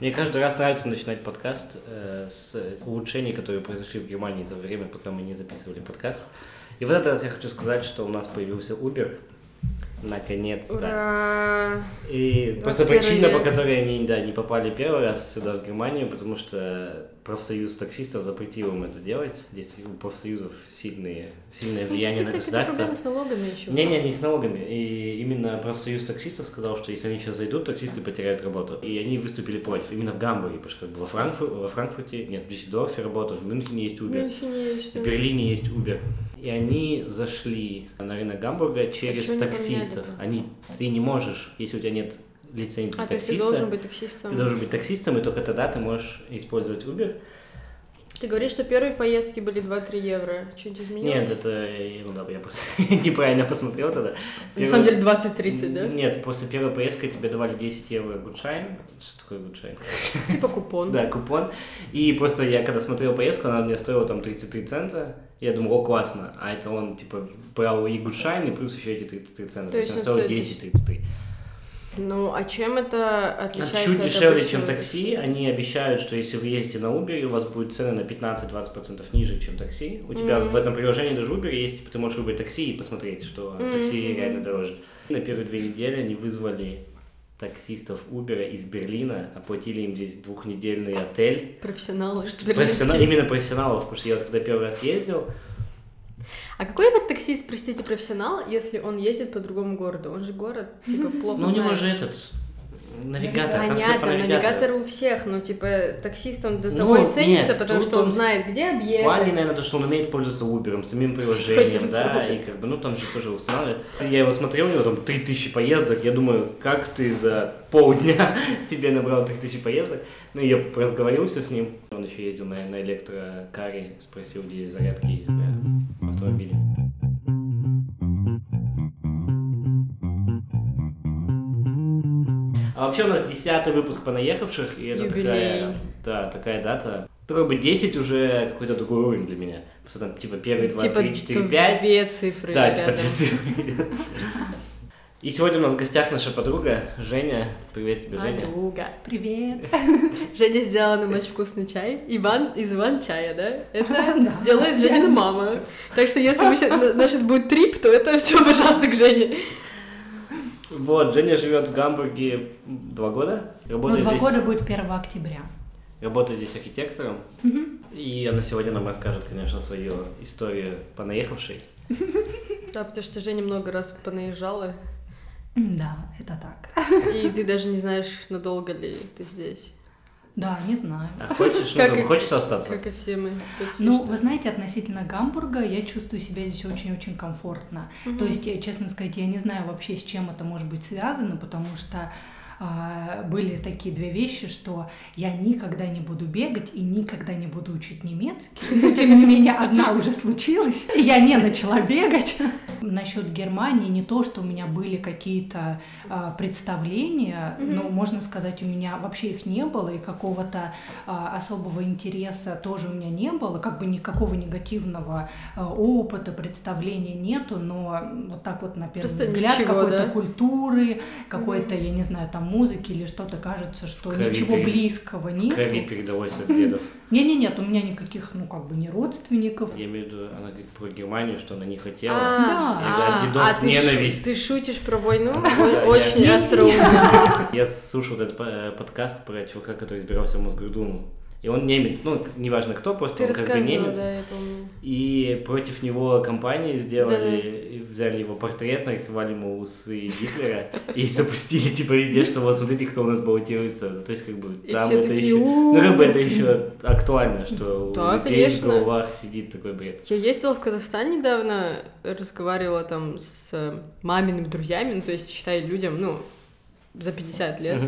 Мне каждый раз нравится начинать подкаст э, с улучшений, которые произошли в Германии за время, пока мы не записывали подкаст. И в этот раз я хочу сказать, что у нас появился Uber. Наконец-то. Ура! И просто 21 причина, по которой они да, не попали первый раз сюда, в Германию, потому что профсоюз таксистов запретил им это делать. Здесь у профсоюзов сильные, сильное влияние на Ну, Какие-то государство. проблемы с налогами еще. Не-не, не с налогами. И именно профсоюз таксистов сказал, что если они сейчас зайдут, таксисты потеряют работу. И они выступили против. Именно в Гамбурге, потому что как бы во, Франкфу- во Франкфурте, нет, в Дюссельдорфе работают, в Мюнхене есть Uber, Мюнхене есть, в. Берлине есть Uber. И они зашли на рынок Гамбурга через почему не таксистов. Они, ты не можешь, если у тебя нет лицензии А, то есть ты таксиста, должен быть таксистом. ты должен быть таксистом, и только тогда ты можешь использовать Uber. Ты говоришь, что первые поездки были 2-3 евро. Что-нибудь изменилось? Нет, это ерунда, я просто неправильно посмотрел тогда. На самом деле 20-30, да? Нет, после первой поездки тебе давали 10 евро Gutschein. Что такое Gutschein? Типа купон. Да, купон. И просто я когда смотрел поездку, она мне стоила там 33 цента. Я думал, о, классно. А это он, типа, брал и гудшайн, и плюс еще эти 33 цента. То есть он стоил стоит 10-33. Ну, а чем это отличается Чуть от дешевле, обычного чем такси. Они обещают, что если вы ездите на Uber, у вас будет цены на 15-20% ниже, чем такси. У тебя Мгм. в этом приложении даже Uber есть, типа, ты можешь выбрать такси и посмотреть, что Мгм, такси реально дороже. На первые две недели они вызвали таксистов Uber из Берлина, оплатили им здесь двухнедельный отель. Профессионалы. Что- профессионал- именно профессионалов, потому что я вот когда первый раз ездил, А какой вот таксист, простите, профессионал, если он ездит по другому городу? Он же город, типа, плохо ну у него же этот навигатор, Понятно, навигатор у всех, но типа таксист он до Ну, того и ценится, нет, потому что он он- знает, где объект. Плане, наверное, то, что он умеет пользоваться Uber, самим приложением, да, и как бы, ну, там же тоже устанавливают. Я его смотрел, у него там 3000 поездок, я думаю, как ты за полдня себе набрал 3000 поездок? Ну, я разговорился с ним, он еще ездил на, на электрокаре, спросил, где зарядки есть для автомобиля. А вообще у нас десятый выпуск понаехавших, и это Юбилей. такая, да, такая дата. Второй бы 10 уже какой-то другой уровень для меня. Просто там типа первый, два, типа три, четыре, пять. две цифры Да, типа рядом. две цифры. И сегодня у нас в гостях наша подруга Женя. Привет тебе, Женя. Подруга. Привет. Женя сделала нам очень вкусный чай. Иван из Иван чая, да? Это делает Женина мама. Так что если мы у нас сейчас будет трип, то это все, пожалуйста, к Жене. Вот, Женя живет в Гамбурге два года. Ну, Работает, два здесь, года будет 1 октября. работает здесь архитектором. И она сегодня нам расскажет, конечно, свою историю понаехавшей. Да, потому что Женя много раз понаезжала, Да, это так. и ты даже не знаешь, надолго ли ты здесь. Да, не знаю. А хочешь, ну, Как и- хочется остаться? Как и все мы. Ну, что. вы знаете, относительно Гамбурга я чувствую себя здесь очень-очень комфортно. Мгм. То есть, я, честно сказать, я не знаю вообще, с чем это может быть связано, потому что были такие две вещи, что я никогда не буду бегать и никогда не буду учить немецкий. Но, тем не менее, одна уже случилась, и я не начала бегать. Насчет Германии не то, что у меня были какие-то а, представления, но можно сказать, у меня вообще их не было, и какого-то а, особого интереса тоже у меня не было, как бы никакого негативного а, опыта, представления нету, но вот так вот на первый Просто взгляд ничего, какой-то да? культуры, какой-то, я не знаю, там музыки или что-то кажется, что крови ничего пере- близкого нет. крови передалось от дедов. Не-не-нет, у меня никаких, ну, как бы, не родственников. Я имею в виду, она говорит про Германию, что она не хотела. А, Да. А, дедов а ты, ненависть. ты шутишь про войну? Очень я- остроумно. Я слушал этот э, подкаст про чувака, который избирался в Мосгордуму. И он немец, ну, неважно кто, просто Ты он как бы немец. да, я помню. И против него компанию сделали, и взяли его портрет, нарисовали ему усы Гитлера и запустили типа везде, что вот смотрите, кто у нас баллотируется. То есть как бы там это еще... Ну как бы это еще актуально, что Да, у людей в головах сидит такой бред. Я ездила в Казахстан недавно, разговаривала там с мамиными друзьями, ну, то есть, считай, людям, ну, за 50 лет.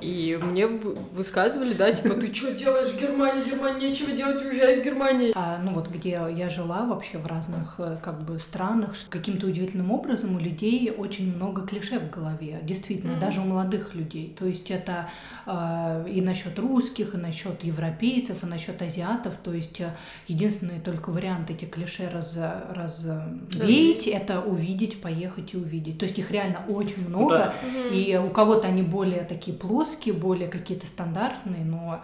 И мне высказывали, да, типа, ты что делаешь в Германии? Германии нечего делать, уезжай из Германии. А, ну вот где я жила вообще в разных э, как бы странах, каким-то удивительным образом у людей очень много клише в голове, действительно, Мгм. даже у молодых людей. То есть это э, и насчет русских, и насчет европейцев, и насчет азиатов. То есть э, единственный только вариант эти клише раз, развеять, это увидеть, поехать и увидеть. То есть их реально очень много. Да. Мгм. И у кого-то они более такие плоские, жесткие, более какие-то стандартные, но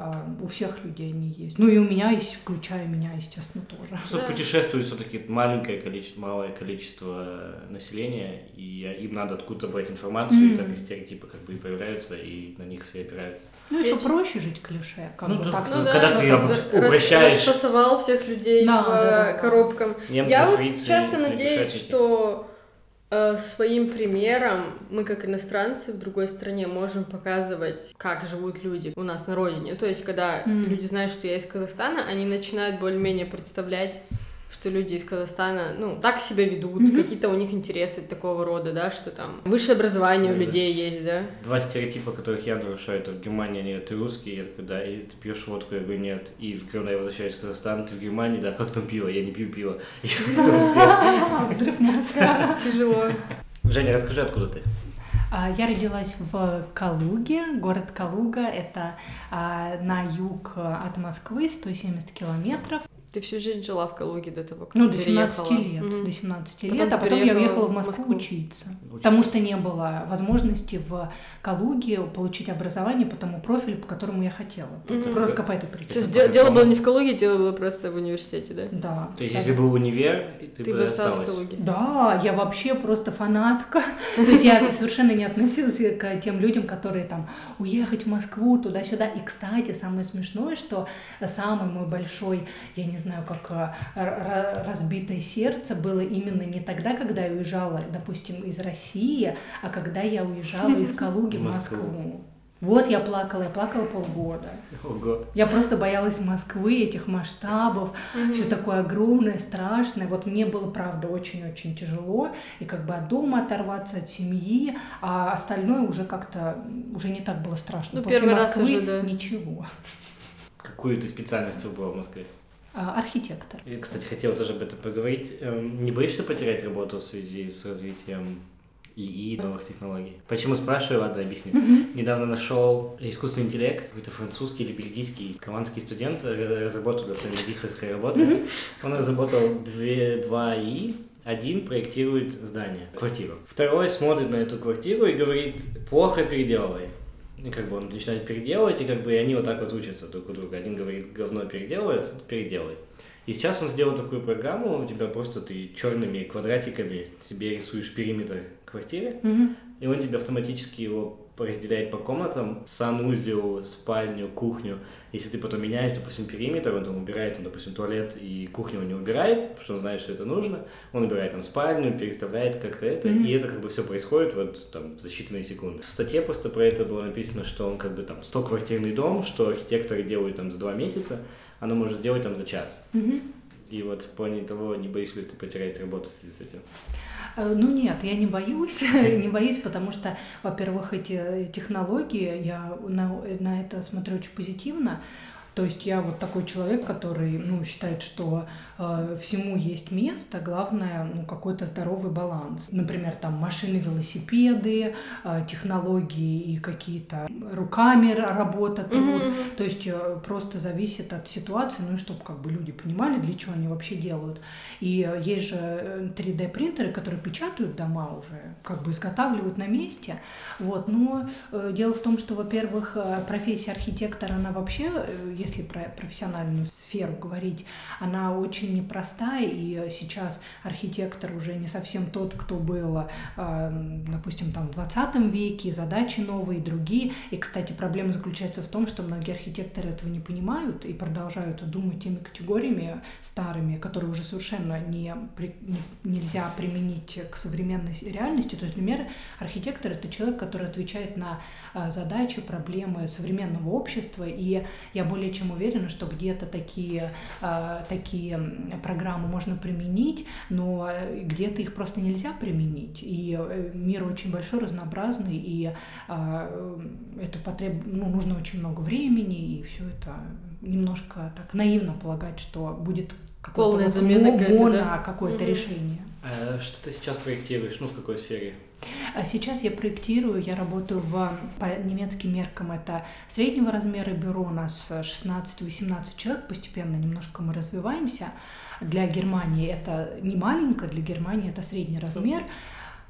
а, у всех людей они есть. Ну и у меня есть, включая меня, естественно, тоже. Просто Да. путешествует все-таки маленькое количество, малое количество населения, и им надо откуда-то брать информацию, и Мгм. так и стереотипы как бы и появляются, и на них все опираются. Ну еще Эти- проще жить клише, как Ну бы да, так. Ну, когда ты об- рас- упрощаешь. расфасовал всех людей Да, по да, да, да. коробкам. Немцы, Я вот фрицы, часто и надеюсь, что э, своим примером мы, как иностранцы в другой стране, можем показывать, как живут люди у нас на родине. То есть, когда Мгм. люди знают, что я из Казахстана, они начинают более-менее представлять что люди из Казахстана, ну, так себя ведут, Мгм. какие-то у них интересы такого рода, да, что там высшее образование у Да-да. людей есть, да. Два стереотипа, которых я нарушаю, это в Германии они ты русский, я такой, да, и ты пьешь водку, я говорю, нет. И когда я возвращаюсь в Казахстан, ты в Германии, да, как там пиво? Я не пью пиво. У. Взрыв мозга. Тяжело. Женя, расскажи, откуда ты? А, Я родилась в Калуге, город Калуга, это а, на юг от Москвы, 170 километров. Ты всю жизнь жила в Калуге до того, как Ну, ты до 17 переехала? лет, Мгм. до 17 Потом лет, ты а потом я уехала в в Москву Москву. учиться. Учиться. Потому что не было возможности в Калуге получить образование по тому профилю, по которому я хотела. Мгм. Просто по этой То причине. есть Это де- дело по-другому. было не в Калуге, дело было просто в университете, да? Да. То есть, да. если был универ, ты, Ты бы бы осталась в. Калуге. Да, я вообще просто фанатка. То есть я совершенно не относилась к тем людям, которые там уехать в Москву туда-сюда. И, кстати, самое смешное, что самый мой большой, я не знаю, как э, разбитое сердце было именно не тогда, когда я уезжала, допустим, из России, а когда я уезжала из Калуги в Москву. Вот я плакала, я плакала полгода. Ого. Я просто боялась Москвы, этих масштабов, все такое огромное, страшное. Вот мне было, правда, очень-очень тяжело. И как бы от дома оторваться, от семьи, а остальное уже как-то, уже не так было страшно. Ну, После первый раз Москвы уже, да. ничего. Какую ты специальность выбрала в Москве? А, архитектор. Я, кстати, хотел тоже об этом поговорить. Эм, Не боишься потерять работу в связи с развитием ИИ, новых технологий? Почему спрашиваю? Ладно, объясню. Недавно нашел искусственный интеллект, какой-то французский или бельгийский голландский студент э, разработал для своей магистрской работы. Он разработал две, два ИИ, один проектирует здание, квартиру. Второй смотрит на эту квартиру и говорит, плохо переделывай. И как бы он начинает переделывать, и как бы и они вот так вот учатся друг у друга. Один говорит, говно переделывает, переделай. И сейчас он сделал такую программу, у тебя просто ты черными квадратиками себе рисуешь периметр квартиры, Мгм. и он тебе автоматически его разделяет по комнатам, санузел, спальню, кухню. Если ты потом меняешь, допустим, периметр, он там убирает, он, допустим, туалет и кухню он не убирает, потому что он знает, что это нужно. Он убирает там спальню, переставляет как-то это, Мгм. и это как бы все происходит вот там за считанные секунды. В статье просто про это было написано, что он как бы там 100-квартирный дом, что архитекторы делают там за два месяца, оно может сделать там за час. Мгм. И вот в плане того, не боишься ли ты потерять работу в связи с этим? Э, Ну нет, я не боюсь, не боюсь, потому что, во-первых, эти технологии, я на, на это смотрю очень позитивно. То есть я вот такой человек, который ну, считает, что э, всему есть место, главное ну, какой-то здоровый баланс. Например, там машины, велосипеды, э, технологии и какие-то руками работа, труд. Мгм. То есть э, просто зависит от ситуации, ну и чтобы как бы люди понимали, для чего они вообще делают. И э, есть же э, 3D принтеры, которые печатают дома уже, как бы изготавливают на месте. Вот. Но э, дело в том, что, во-первых, э, профессия архитектора, она вообще, э, если про профессиональную сферу говорить, она очень непростая, и э, сейчас архитектор уже не совсем тот, кто был, э, допустим, там в 20 веке, задачи новые, другие. И, кстати, проблема заключается в том, что многие архитекторы этого не понимают и продолжают думать теми категориями старыми, которые уже совершенно не, при- не- нельзя применить к современной реальности. То есть, например, архитектор — это человек, который отвечает на а, задачи, проблемы современного общества, и я более чем уверена, что где-то такие, а, такие программы можно применить, но э, где-то их просто нельзя применить. И э, мир очень большой, разнообразный, и а, э, это потреб... ну, нужно очень много времени, и все это немножко так наивно полагать, что будет какое-то Полная вот замена моно да? какое-то Мгм. решение. А что ты сейчас проектируешь? Ну, в какой сфере? А сейчас я проектирую, я работаю в, по немецким меркам, это среднего размера бюро, у нас 16-18 человек, постепенно немножко мы развиваемся. Для Германии это не маленько, для Германии это средний размер.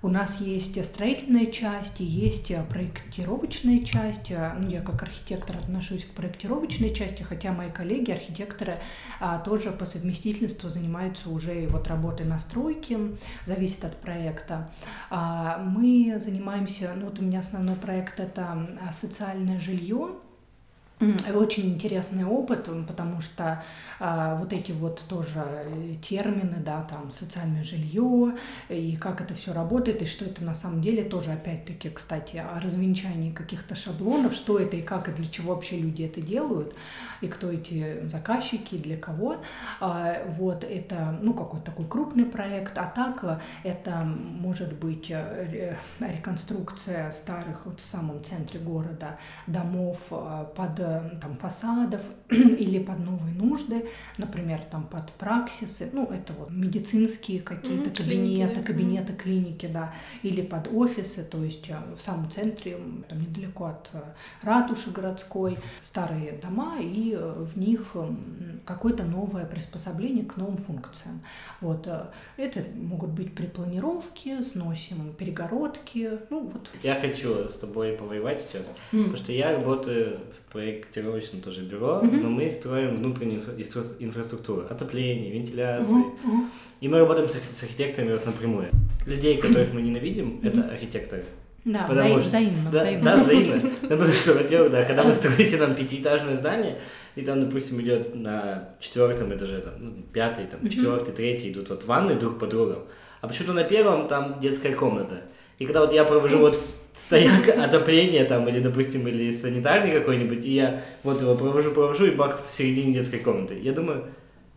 У нас есть строительная часть есть проектировочная часть. Ну, я как архитектор отношусь к проектировочной части, хотя мои коллеги, архитекторы, а, тоже по совместительству занимаются уже вот работой на стройке, зависит от проекта. А, мы занимаемся, ну вот у меня основной проект это социальное жилье, очень интересный опыт, потому что а, вот эти вот тоже термины, да, там социальное жилье и как это все работает и что это на самом деле тоже опять-таки, кстати, о развенчании каких-то шаблонов, что это и как и для чего вообще люди это делают и кто эти заказчики, для кого. А, вот это, ну, какой-то такой крупный проект, а так это может быть э, реконструкция старых вот в самом центре города домов а, под там, фасадов или под новые нужды, например, там под праксисы, ну, это вот медицинские какие-то mm-hmm, кабинеты, клиники, кабинеты, mm-hmm. клиники, да, или под офисы, то есть э, в самом центре, там недалеко от э, ратуши городской, старые дома, и э, в них какое-то новое приспособление к новым функциям. Вот, это могут быть при планировке, сносим перегородки, ну, вот. Я хочу с тобой повоевать сейчас, mm. потому что я работаю в проектировочном тоже бюро, mm-hmm. но мы строим внутреннюю инфра- инфраструктуру, отопление, вентиляции. Mm-hmm. И мы работаем с, с архитекторами вот напрямую. Людей, которых мы ненавидим, mm-hmm. это архитекторы. Да, Потому взаим, взаимно, да, взаимно. Да, взаимно. Ну, потому что, во-первых, да, когда вы строите там пятиэтажное здание, и там, допустим, идет на четвертом этаже, там, ну, пятый, там, четвертый, третий идут вот ванны друг по другу, а почему-то на первом там детская комната. И когда вот я провожу вот стояк отопления там, или, допустим, или санитарный какой-нибудь, и я вот его провожу, провожу, и бах, в середине детской комнаты. Я думаю,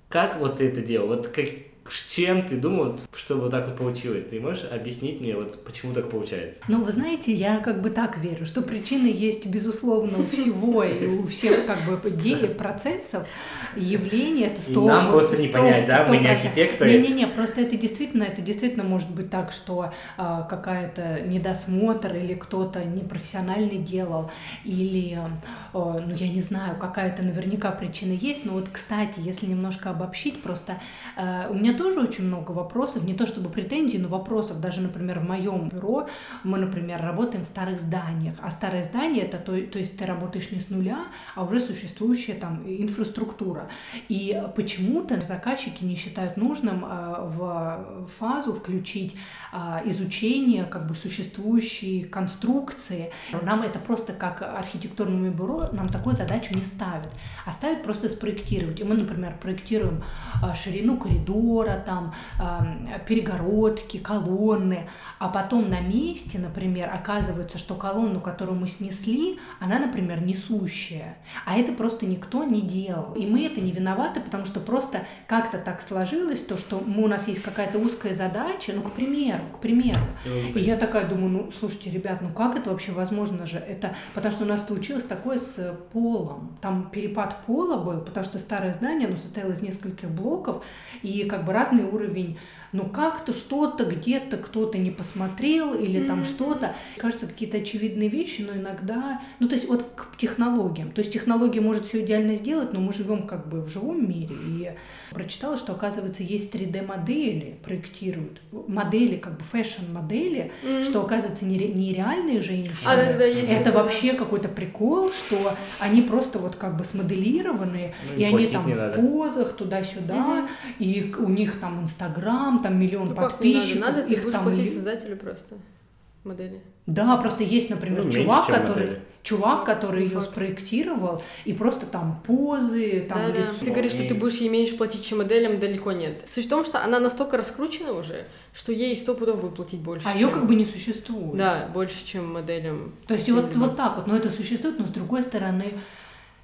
как вот ты это делал? Вот как, с чем ты думал, чтобы вот так вот получилось? Ты можешь объяснить мне, вот почему так получается? Ну, вы знаете, я как бы так верю, что причины есть, безусловно, у всего и у всех как бы идей, процессов, явлений, это сто Нам просто не понять, да, мы не архитекторы. Не-не-не, просто это действительно, это действительно может быть так, что а, какая-то недосмотр или кто-то непрофессиональный делал, или, а, ну, я не знаю, какая-то наверняка причина есть, но вот, кстати, если немножко обобщить, просто а, у меня тоже очень много вопросов, не то чтобы претензий, но вопросов. Даже, например, в моем бюро мы, например, работаем в старых зданиях. А старое здание это то, то есть ты работаешь не с нуля, а уже существующая там инфраструктура. И почему-то заказчики не считают нужным а, в фазу включить а, изучение как бы существующей конструкции. Нам это просто как архитектурному бюро, нам такую задачу не ставят, а ставят просто спроектировать. И мы, например, проектируем а, ширину коридора, забора, там э, перегородки, колонны, а потом на месте, например, оказывается, что колонну, которую мы снесли, она, например, несущая, а это просто никто не делал. И мы это не виноваты, потому что просто как-то так сложилось, то, что мы, у нас есть какая-то узкая задача, ну, к примеру, к примеру. И я такая думаю, ну, слушайте, ребят, ну как это вообще возможно же? Это потому что у нас случилось такое с полом. Там перепад пола был, потому что старое здание, оно состояло из нескольких блоков, и как бы разный уровень но как-то что-то где-то кто-то не посмотрел или mm-hmm. там что-то. Кажется, какие-то очевидные вещи, но иногда... Ну, то есть вот к технологиям. То есть технология может все идеально сделать, но мы живем как бы в живом мире. И прочитала, что, оказывается, есть 3D-модели, проектируют. Модели, как бы фэшн-модели, mm-hmm. что, оказывается, нереальные женщины. А, да, да, есть это вообще какой-то прикол, что они просто вот как бы смоделированы, ну, и они там в надо. позах туда-сюда, mm-hmm. и у них там Инстаграм, там миллион ну, подписчиков. Надо, надо их ты будешь там платить ли... создателю просто модели. Да, просто есть, например, ну, чувак, который, модели. чувак, который ее спроектировал, и просто там позы, там да, лицо. Да. Ты говоришь, что ты будешь ей меньше платить, чем моделям, далеко нет. Суть в том, что она настолько раскручена уже, что ей сто пудов будет платить больше. А чем... ее как бы не существует. Да, больше, чем моделям. То есть вот, вот так вот, но это существует, но с другой стороны,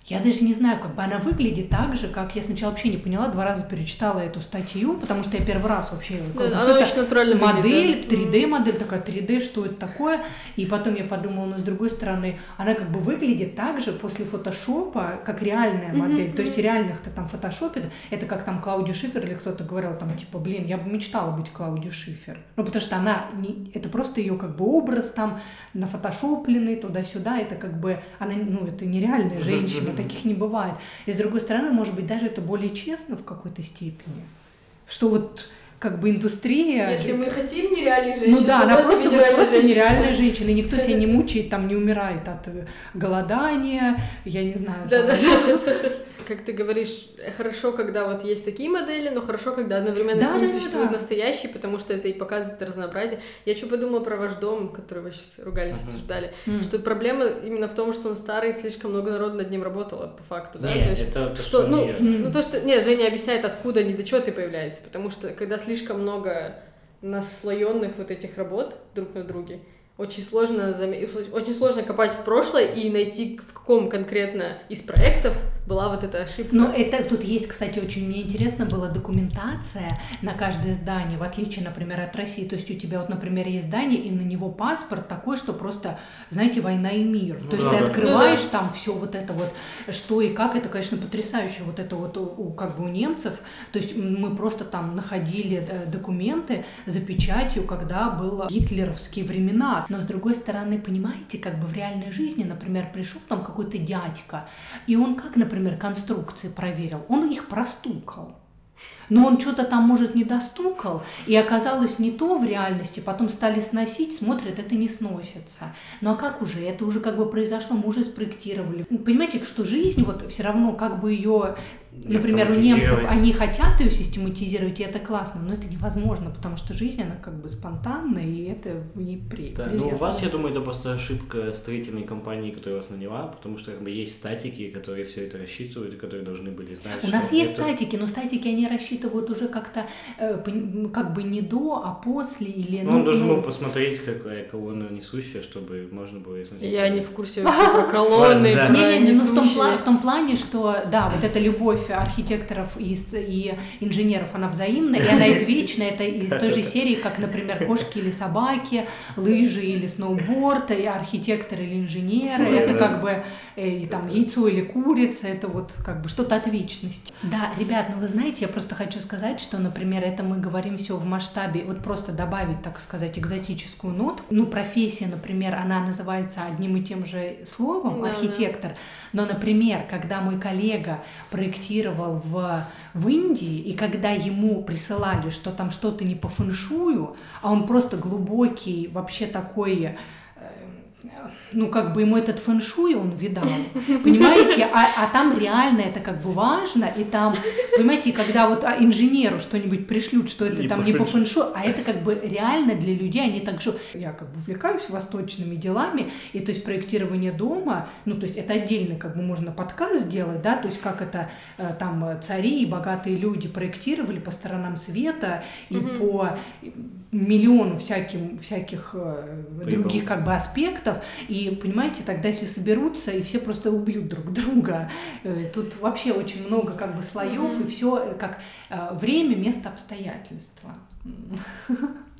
я даже не знаю, как бы она выглядит так же, как я сначала вообще не поняла, два раза перечитала эту статью, потому что я первый раз вообще... Да, она очень натурально Модель, 3D-модель, такая 3D, что это такое? И потом я подумала, но с другой стороны, она как бы выглядит так же после фотошопа, как реальная модель. Mm-hmm. То есть реальных-то там фотошопе, это как там Клаудия Шифер или кто-то говорил, там типа, блин, я бы мечтала быть Клаудией Шифер. Ну, потому что она, не, это просто ее как бы образ там нафотошопленный туда-сюда, это как бы, она, ну, это нереальная женщина, таких не бывает. И с другой стороны, может быть, даже это более честно в какой-то степени. Что вот как бы индустрия. Если мы хотим нереальной женщины, ну да, она просто нереальная просто женщина. нереальная женщина, и никто себя не мучает, там не умирает от э, голодания, я не знаю. Да, да, да, да. Как ты говоришь, хорошо, когда вот есть такие модели, но хорошо, когда одновременно Да, с ними да, существуют да. настоящие, потому что это и показывает разнообразие. Я что подумала про ваш дом, который вы сейчас ругались, Мгм. обсуждали, М. что проблема именно в том, что он старый, и слишком много народу над ним работало, по факту, да? Не, то есть, это то, что, что ну, не- ну, то, что, не, Женя объясняет, откуда они до чего ты появляется, потому что когда слишком много наслоенных вот этих работ друг на друге, очень сложно, очень сложно копать в прошлое и найти, в каком конкретно из проектов была вот эта ошибка. Но это тут есть, кстати, очень мне интересно была документация на каждое здание, в отличие, например, от России. То есть у тебя вот, например, есть здание, и на него паспорт такой, что просто, знаете, война и мир. Ну То есть да, ты да, открываешь Ну да. там все вот это вот, что и как, это, конечно, потрясающе вот это вот у, у, как бы у немцев. То есть мы просто там находили э, документы за печатью, когда было гитлеровские времена. Но с другой стороны, понимаете, как бы в реальной жизни, например, пришел там какой-то дядька, и он как, например, конструкции проверил? Он их простукал. Но он что-то там, может, не достукал, и оказалось не то в реальности, потом стали сносить, смотрят, это не сносится. Ну а как уже? Это уже как бы произошло, мы уже спроектировали. Понимаете, что жизнь, вот все равно как бы ее, например, у немцев, они хотят ее систематизировать, и это классно, но это невозможно, потому что жизнь, она как бы спонтанная, и это не при, Да, ну у вас, я думаю, это просто ошибка строительной компании, которая вас наняла, потому что как бы есть статики, которые все это рассчитывают и которые должны были знать, У нас есть это- статики, но статики они рассчитывают уже как-то э, ну, как бы не до, а после или Ну, он должен ну, был посмотреть, какая колонна несущая, чтобы можно было. Я не в курсе вообще про колонны, Не-не-не, ну в том плане, что да, вот эта любовь архитекторов и, и инженеров, она взаимная, и она извечная, это из той же серии, как, например, кошки или собаки, лыжи или сноуборд, и архитектор или инженеры, это как бы э, и там яйцо или курица, это вот как бы что-то от вечности. Да, ребят, ну вы знаете, я просто хочу сказать, что, например, это мы говорим все в масштабе, вот просто добавить, так сказать, экзотическую нотку. Ну, профессия, например, она называется одним и тем же словом, Да, архитектор, но, например, когда мой коллега проектировал в, в Индии, и когда ему присылали, что там что-то не по фэншую, а он просто глубокий, вообще такой э, ну, как бы ему этот фэншуй он видал, понимаете, а, а там реально это как бы важно, и там, понимаете, когда вот а, инженеру что-нибудь пришлют, что это Не там по не по фэншуй. фэншую, а это как бы реально для людей, они так же, я как бы увлекаюсь восточными делами, и то есть проектирование дома, ну, то есть это отдельно как бы можно подкаст сделать, да, то есть как это э, там э, цари и богатые люди проектировали по сторонам света и Мгм. по миллиону всяким, всяких э, Прикол. других как бы аспектов. И, понимаете, тогда если соберутся, и все просто убьют друг друга. Э, Тут вообще очень много как бы слоев, и все как э, время, место, обстоятельства.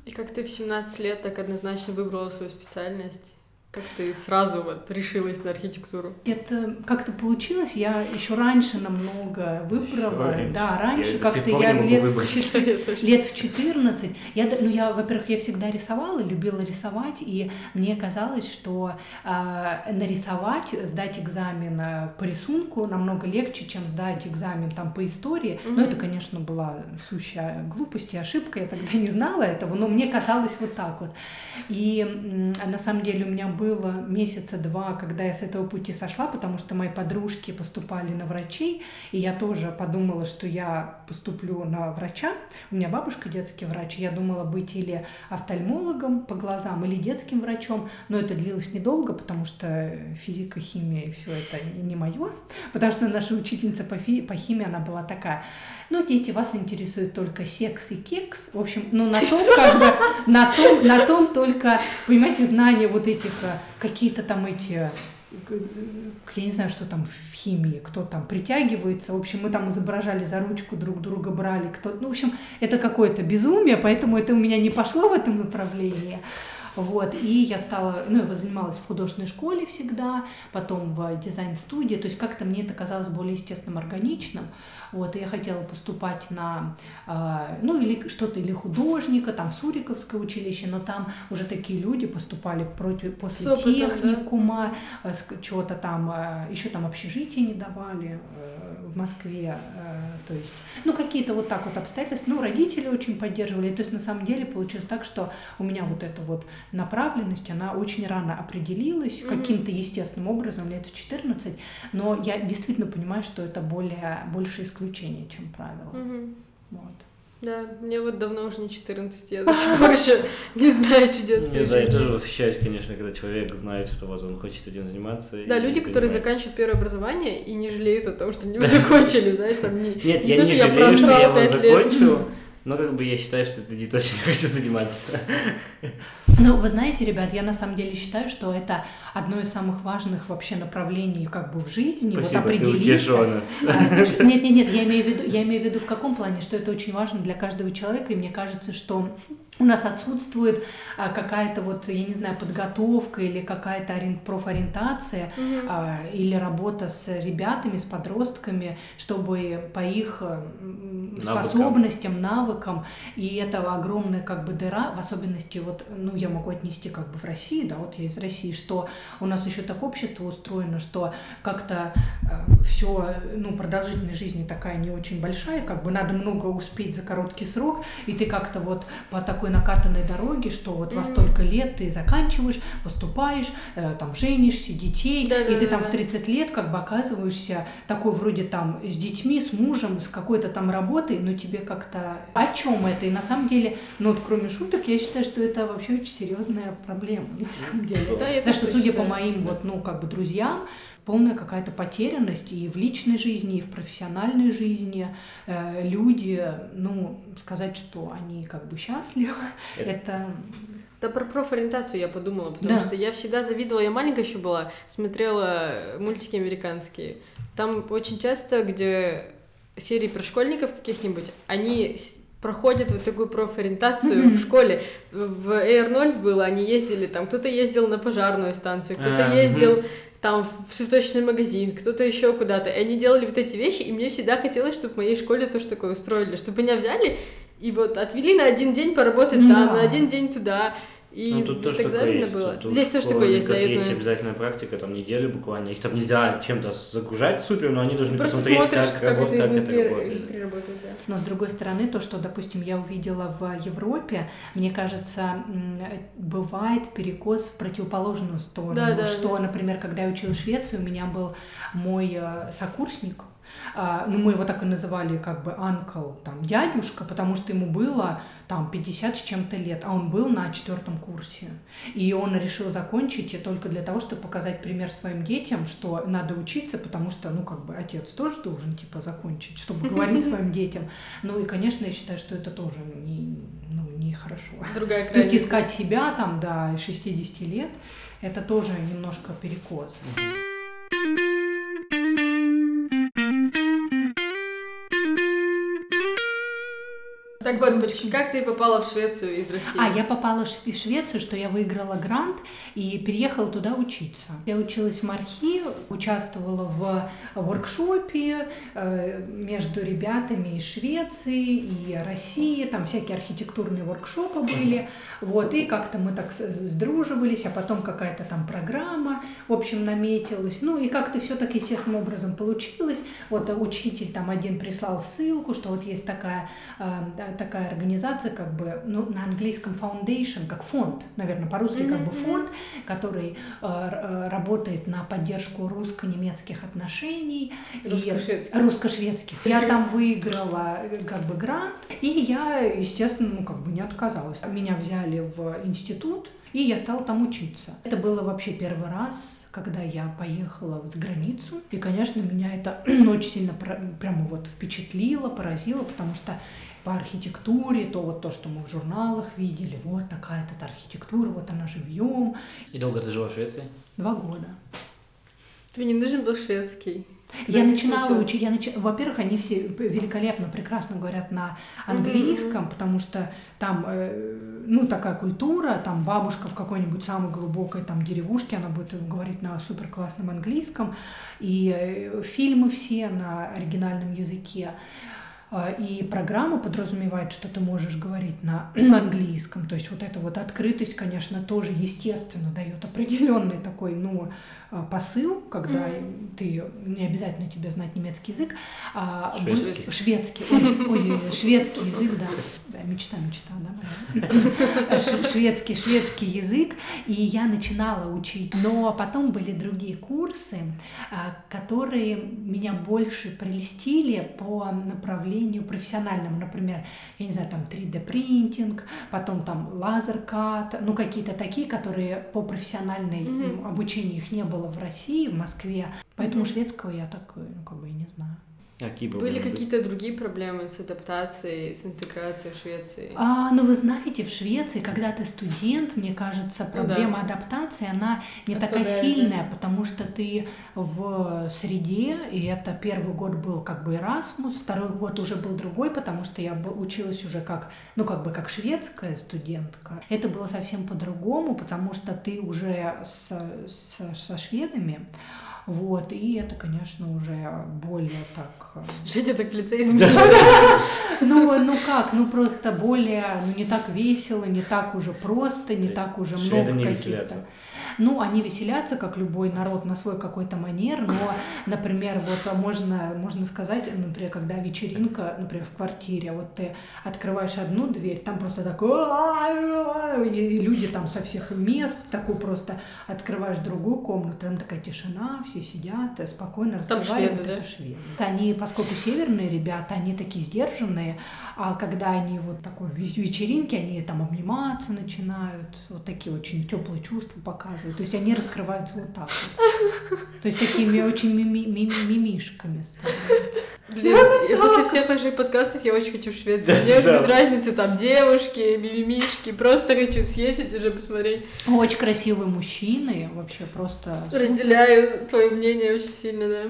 И как ты в 17 лет так однозначно выбрала свою специальность? Как ты сразу вот решилась на архитектуру? Это как-то получилось, я еще раньше намного выбрала, Ой, да, раньше я как-то я лет в выбрать. чет- лет в 14, я, ну, я, во-первых, я всегда рисовала, любила рисовать, и мне казалось, что э, нарисовать, сдать экзамен э, по рисунку намного легче, чем сдать экзамен там по истории. Но Мгм. это, конечно, была сущая глупость и ошибка, я тогда не знала этого, но мне казалось вот так вот. И м, на самом деле у меня было месяца два, когда я с этого пути сошла, потому что мои подружки поступали на врачей, и я тоже подумала, что я поступлю на врача. У меня бабушка детский врач, и я думала быть или офтальмологом по глазам, или детским врачом, но это длилось недолго, потому что физика, химия и все это не мое, потому что наша учительница по, фи- по химии, она была такая, ну, дети, вас интересует только секс и кекс. В общем, ну, на том, как бы, на том, на том только, понимаете, знания вот этих, э, какие-то там эти, э, я не знаю, что там в химии, кто там притягивается. В общем, мы там изображали за ручку друг друга, брали кто Ну, в общем, это какое-то безумие, поэтому это у меня не пошло в этом направлении. Вот, и я стала, ну, я занималась в художественной школе всегда, потом в дизайн-студии, то есть как-то мне это казалось более естественным, органичным. Вот, и я хотела поступать на, э, ну, или что-то, или художника, там, в Суриковское училище, но там уже такие люди поступали против, после опытом, да. техникума, э, с- что-то там, еще там общежитие не давали э, в Москве, э, То есть, ну, какие-то вот так вот обстоятельства. Ну, родители очень поддерживали. То есть, на самом деле, получилось так, что у меня вот эта вот направленность, она очень рано определилась mm-hmm. каким-то естественным образом, лет в 14. Но я действительно понимаю, что это более, больше исключение, чем правило. Мгм. Вот. Да, мне вот давно уже не 14, я до сих пор еще не знаю, что делать в своей Нет, да, я тоже восхищаюсь, конечно, когда человек знает, что вот он хочет этим заниматься. Да, люди, которые заканчивают первое образование и не жалеют о том, что не закончили, знаешь, там не... Нет, не я не жалею, что я его закончил, но как бы я считаю, что это не то, чем я хочу заниматься. Ну, вы знаете, ребят, я на самом деле считаю, что это одно из самых важных вообще направлений как бы в жизни, вот Спасибо, ты определиться. А, Нет, нет, нет, я имею в виду, я имею в виду в каком плане, что это очень важно для каждого человека, и мне кажется, что у нас отсутствует а, какая-то вот, я не знаю, подготовка или какая-то профориентация а, или работа с ребятами, с подростками, чтобы по их Навыкам. способностям, навыкам, и это огромная как бы дыра, в особенности вот, ну, я могу отнести как бы в России, да, вот я из России, что у нас еще так общество устроено, что как-то все, ну, продолжительность жизни такая не очень большая, как бы надо много успеть за короткий срок, и ты как-то вот по такой накатанной дороге, что вот во Мгм. столько лет ты заканчиваешь, поступаешь, э, там, женишься, детей, и ты Да-да-да-да. там в 30 лет как бы оказываешься такой вроде там с детьми, с мужем, с какой-то там работой, но тебе как-то о чем это? И на самом деле, ну вот кроме шуток, я считаю, что это вообще очень серьезная проблема на самом деле. Да, Потому что, судя по моим вот, ну, как бы друзьям, полная какая-то потерянность и в личной жизни, и в профессиональной жизни. Э, люди, ну, сказать, что они как бы счастливы, Это- это... Да про профориентацию я подумала, потому Да. что я всегда завидовала, я маленькая еще была, смотрела мультики американские. Там очень часто, где серии про школьников каких-нибудь, они проходят вот такую профориентацию Мгм. в школе. В Air Nold было, они ездили там, кто-то ездил на пожарную станцию, кто-то А, ездил там в цветочный магазин, кто-то еще куда-то. И они делали вот эти вещи, и мне всегда хотелось, чтобы в моей школе тоже такое устроили, чтобы меня взяли и вот отвели на один день поработать Ну там, на один день туда. И Ну, тут тоже так такое завидно есть. было. Тут Здесь тоже такое есть, да, есть знаю. обязательная практика, там недели буквально. Их там нельзя чем-то загружать супер, но они должны Просто посмотреть, смотришь, как, как, работ- это как это изнутри, работает. изнутри работает, да. Но с другой стороны, то, что, допустим, я увидела в Европе, мне кажется, бывает перекос в противоположную сторону. Да, да, что, да. например, когда я училась в Швеции, у меня был мой э, сокурсник, а, ну, мы его так и называли, как бы, анкл, там, дядюшка, потому что ему было, там, 50 с чем-то лет, а он был на четвертом курсе. И он решил закончить только для того, чтобы показать пример своим детям, что надо учиться, потому что, ну, как бы, отец тоже должен, типа, закончить, чтобы говорить своим детям. Ну, и, конечно, я считаю, что это тоже не, ну, нехорошо. Другая То есть искать себя там до 60 лет, это тоже немножко перекос. Так вот, почему- как ты попала в Швецию из России? А, я попала в Швецию, что я выиграла грант и переехала туда учиться. Я училась в Мархи, участвовала в воркшопе э, между ребятами из Швеции и России, там всякие архитектурные воркшопы были, вот, и как-то мы так сдруживались, а потом какая-то там программа, в общем, наметилась, ну, и как-то все так естественным образом получилось, вот, учитель там один прислал ссылку, что вот есть такая, э, такая организация, как бы, ну, на английском foundation, как фонд, наверное, по-русски как бы фонд, который э, э, работает на поддержку русско-немецких отношений. и- Русско-шведских. Русско-шведских. Я там выиграла э, как бы грант, и я, естественно, ну, как бы не отказалась. Меня взяли в институт, и я стала там учиться. Это было вообще первый раз, когда я поехала вот за границу. И, конечно, меня это очень сильно прямо вот впечатлило, поразило, потому что по архитектуре, то вот то, что мы в журналах видели, вот такая-то архитектура, вот она живьем. И долго ты жила в Швеции? Два года. Тебе не нужен был шведский. Я не начинала учить, я нач... во-первых, они все великолепно, прекрасно говорят на английском, потому что там, э, ну, такая культура, там бабушка в какой-нибудь самой глубокой там деревушке, она будет говорить на супер классном английском, и э, фильмы все на оригинальном языке. А, и программа подразумевает, что ты можешь говорить на английском. То есть вот эта вот открытость, конечно, тоже естественно дает определенный такой, ну, а, посыл, когда mm-hmm. ты не обязательно тебе знать немецкий язык, а шведский, шведский, ой, ой, шведский язык, да, да, мечта, мечта, да, шведский, шведский язык, и я начинала учить, но потом были другие курсы, а, которые меня больше прелестили по направлению профессиональному, например, я не знаю, там 3D принтинг, потом там лазеркат, ну какие-то такие, которые по профессиональной mm-hmm. обучению их не было было в России, в Москве, поэтому mm-hmm. шведского я так, ну, как бы и не знаю. Какие Были какие-то другие проблемы с адаптацией, с интеграцией в Швеции? А, ну, вы знаете, в Швеции, когда ты студент, мне кажется, проблема ну, да. адаптации, она не Отпадает, такая сильная, да. потому что ты в среде, и это первый год был как бы Erasmus, второй год уже был другой, потому что я училась уже как, ну, как бы как шведская студентка. Это было совсем по-другому, потому что ты уже с, с, со шведами, вот, и это, конечно, уже более так... Э, Женя так в лице. Ну, ну как, ну просто более, ну не так весело, не так уже просто, не так уже много каких-то... Ну, они веселятся, как любой народ, на свой какой-то манер, но, например, вот можно, можно сказать, например, когда вечеринка, например, в квартире, вот ты открываешь одну дверь, там просто такой, и люди там со всех мест, такой просто открываешь другую комнату, там такая тишина, все сидят, спокойно разговаривают, шведы, это да? шведы. Они, поскольку северные ребята, они такие сдержанные, а когда они вот такой вечеринки, они там обниматься начинают, вот такие очень теплые чувства показывают рассказывают. То есть они раскрываются вот так вот. То есть такими очень мими мимишками становятся. Блин, я после всех наших подкастов я очень хочу в Швецию. Мне уже без разницы, там девушки, мимимишки, просто хочу съездить уже посмотреть. Очень красивые мужчины, вообще просто... Разделяю твое мнение очень сильно, да.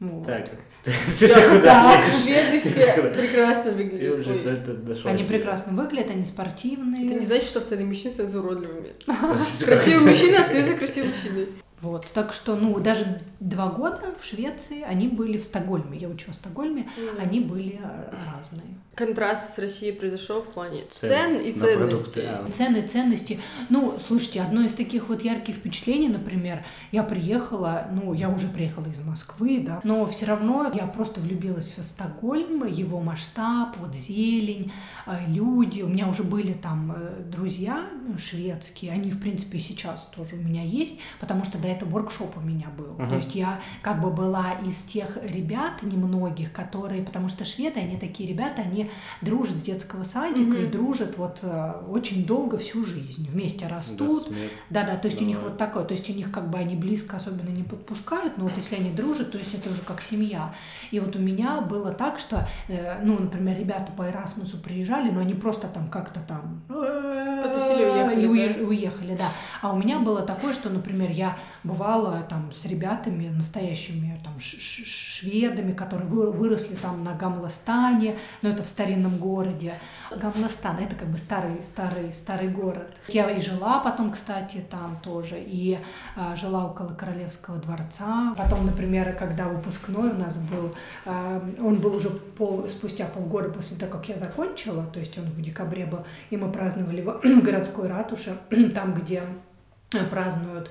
Вот. Так, да, шведы все прекрасно выглядят. Они прекрасно выглядят, они спортивные. Это не значит, что остальные мужчины становятся уродливыми. Красивый мужчина остается красивым мужчиной. Вот, так что, ну, даже два года в Швеции они были в Стокгольме. Я учила в Стокгольме, mm. они были разные. Контраст с Россией произошел в плане цен, цен и ценностей. Цены и ценности. Ну, слушайте, одно из таких вот ярких впечатлений, например, я приехала, ну, я уже приехала из Москвы, да, но все равно я просто влюбилась в Стокгольм, его масштаб, вот зелень, э, люди. У меня уже были там э, друзья шведские, они, в принципе, сейчас тоже у меня есть, потому что до этого воркшоп у меня был. Uh-huh. То есть я как бы была из тех ребят немногих, которые, потому что шведы, они такие ребята, они дружат с детского садика uh-huh. и дружат вот э, очень долго всю жизнь, вместе растут. Да-да, то есть да. у них вот такое, то есть у них как бы они близко особенно не подпускают, но вот если они дружат, то есть это уже как семья. И вот у меня было так, что, э, ну, например, ребята по Эрасмусу приезжали, но они просто там как-то там... Потусили, уехали. И уехали, да. А у меня было такое, что, например, я бывала там с ребятами настоящими там шведами, которые выросли там на Гамластане, но это в старинном городе. Гамластан это как бы старый старый старый город. Я и жила потом, кстати, там тоже и а, жила около Королевского дворца. Потом, например, когда выпускной у нас был, а, он был уже пол спустя полгода после того, как я закончила, то есть он в декабре был, и мы праздновали в городской ратуше, там где празднуют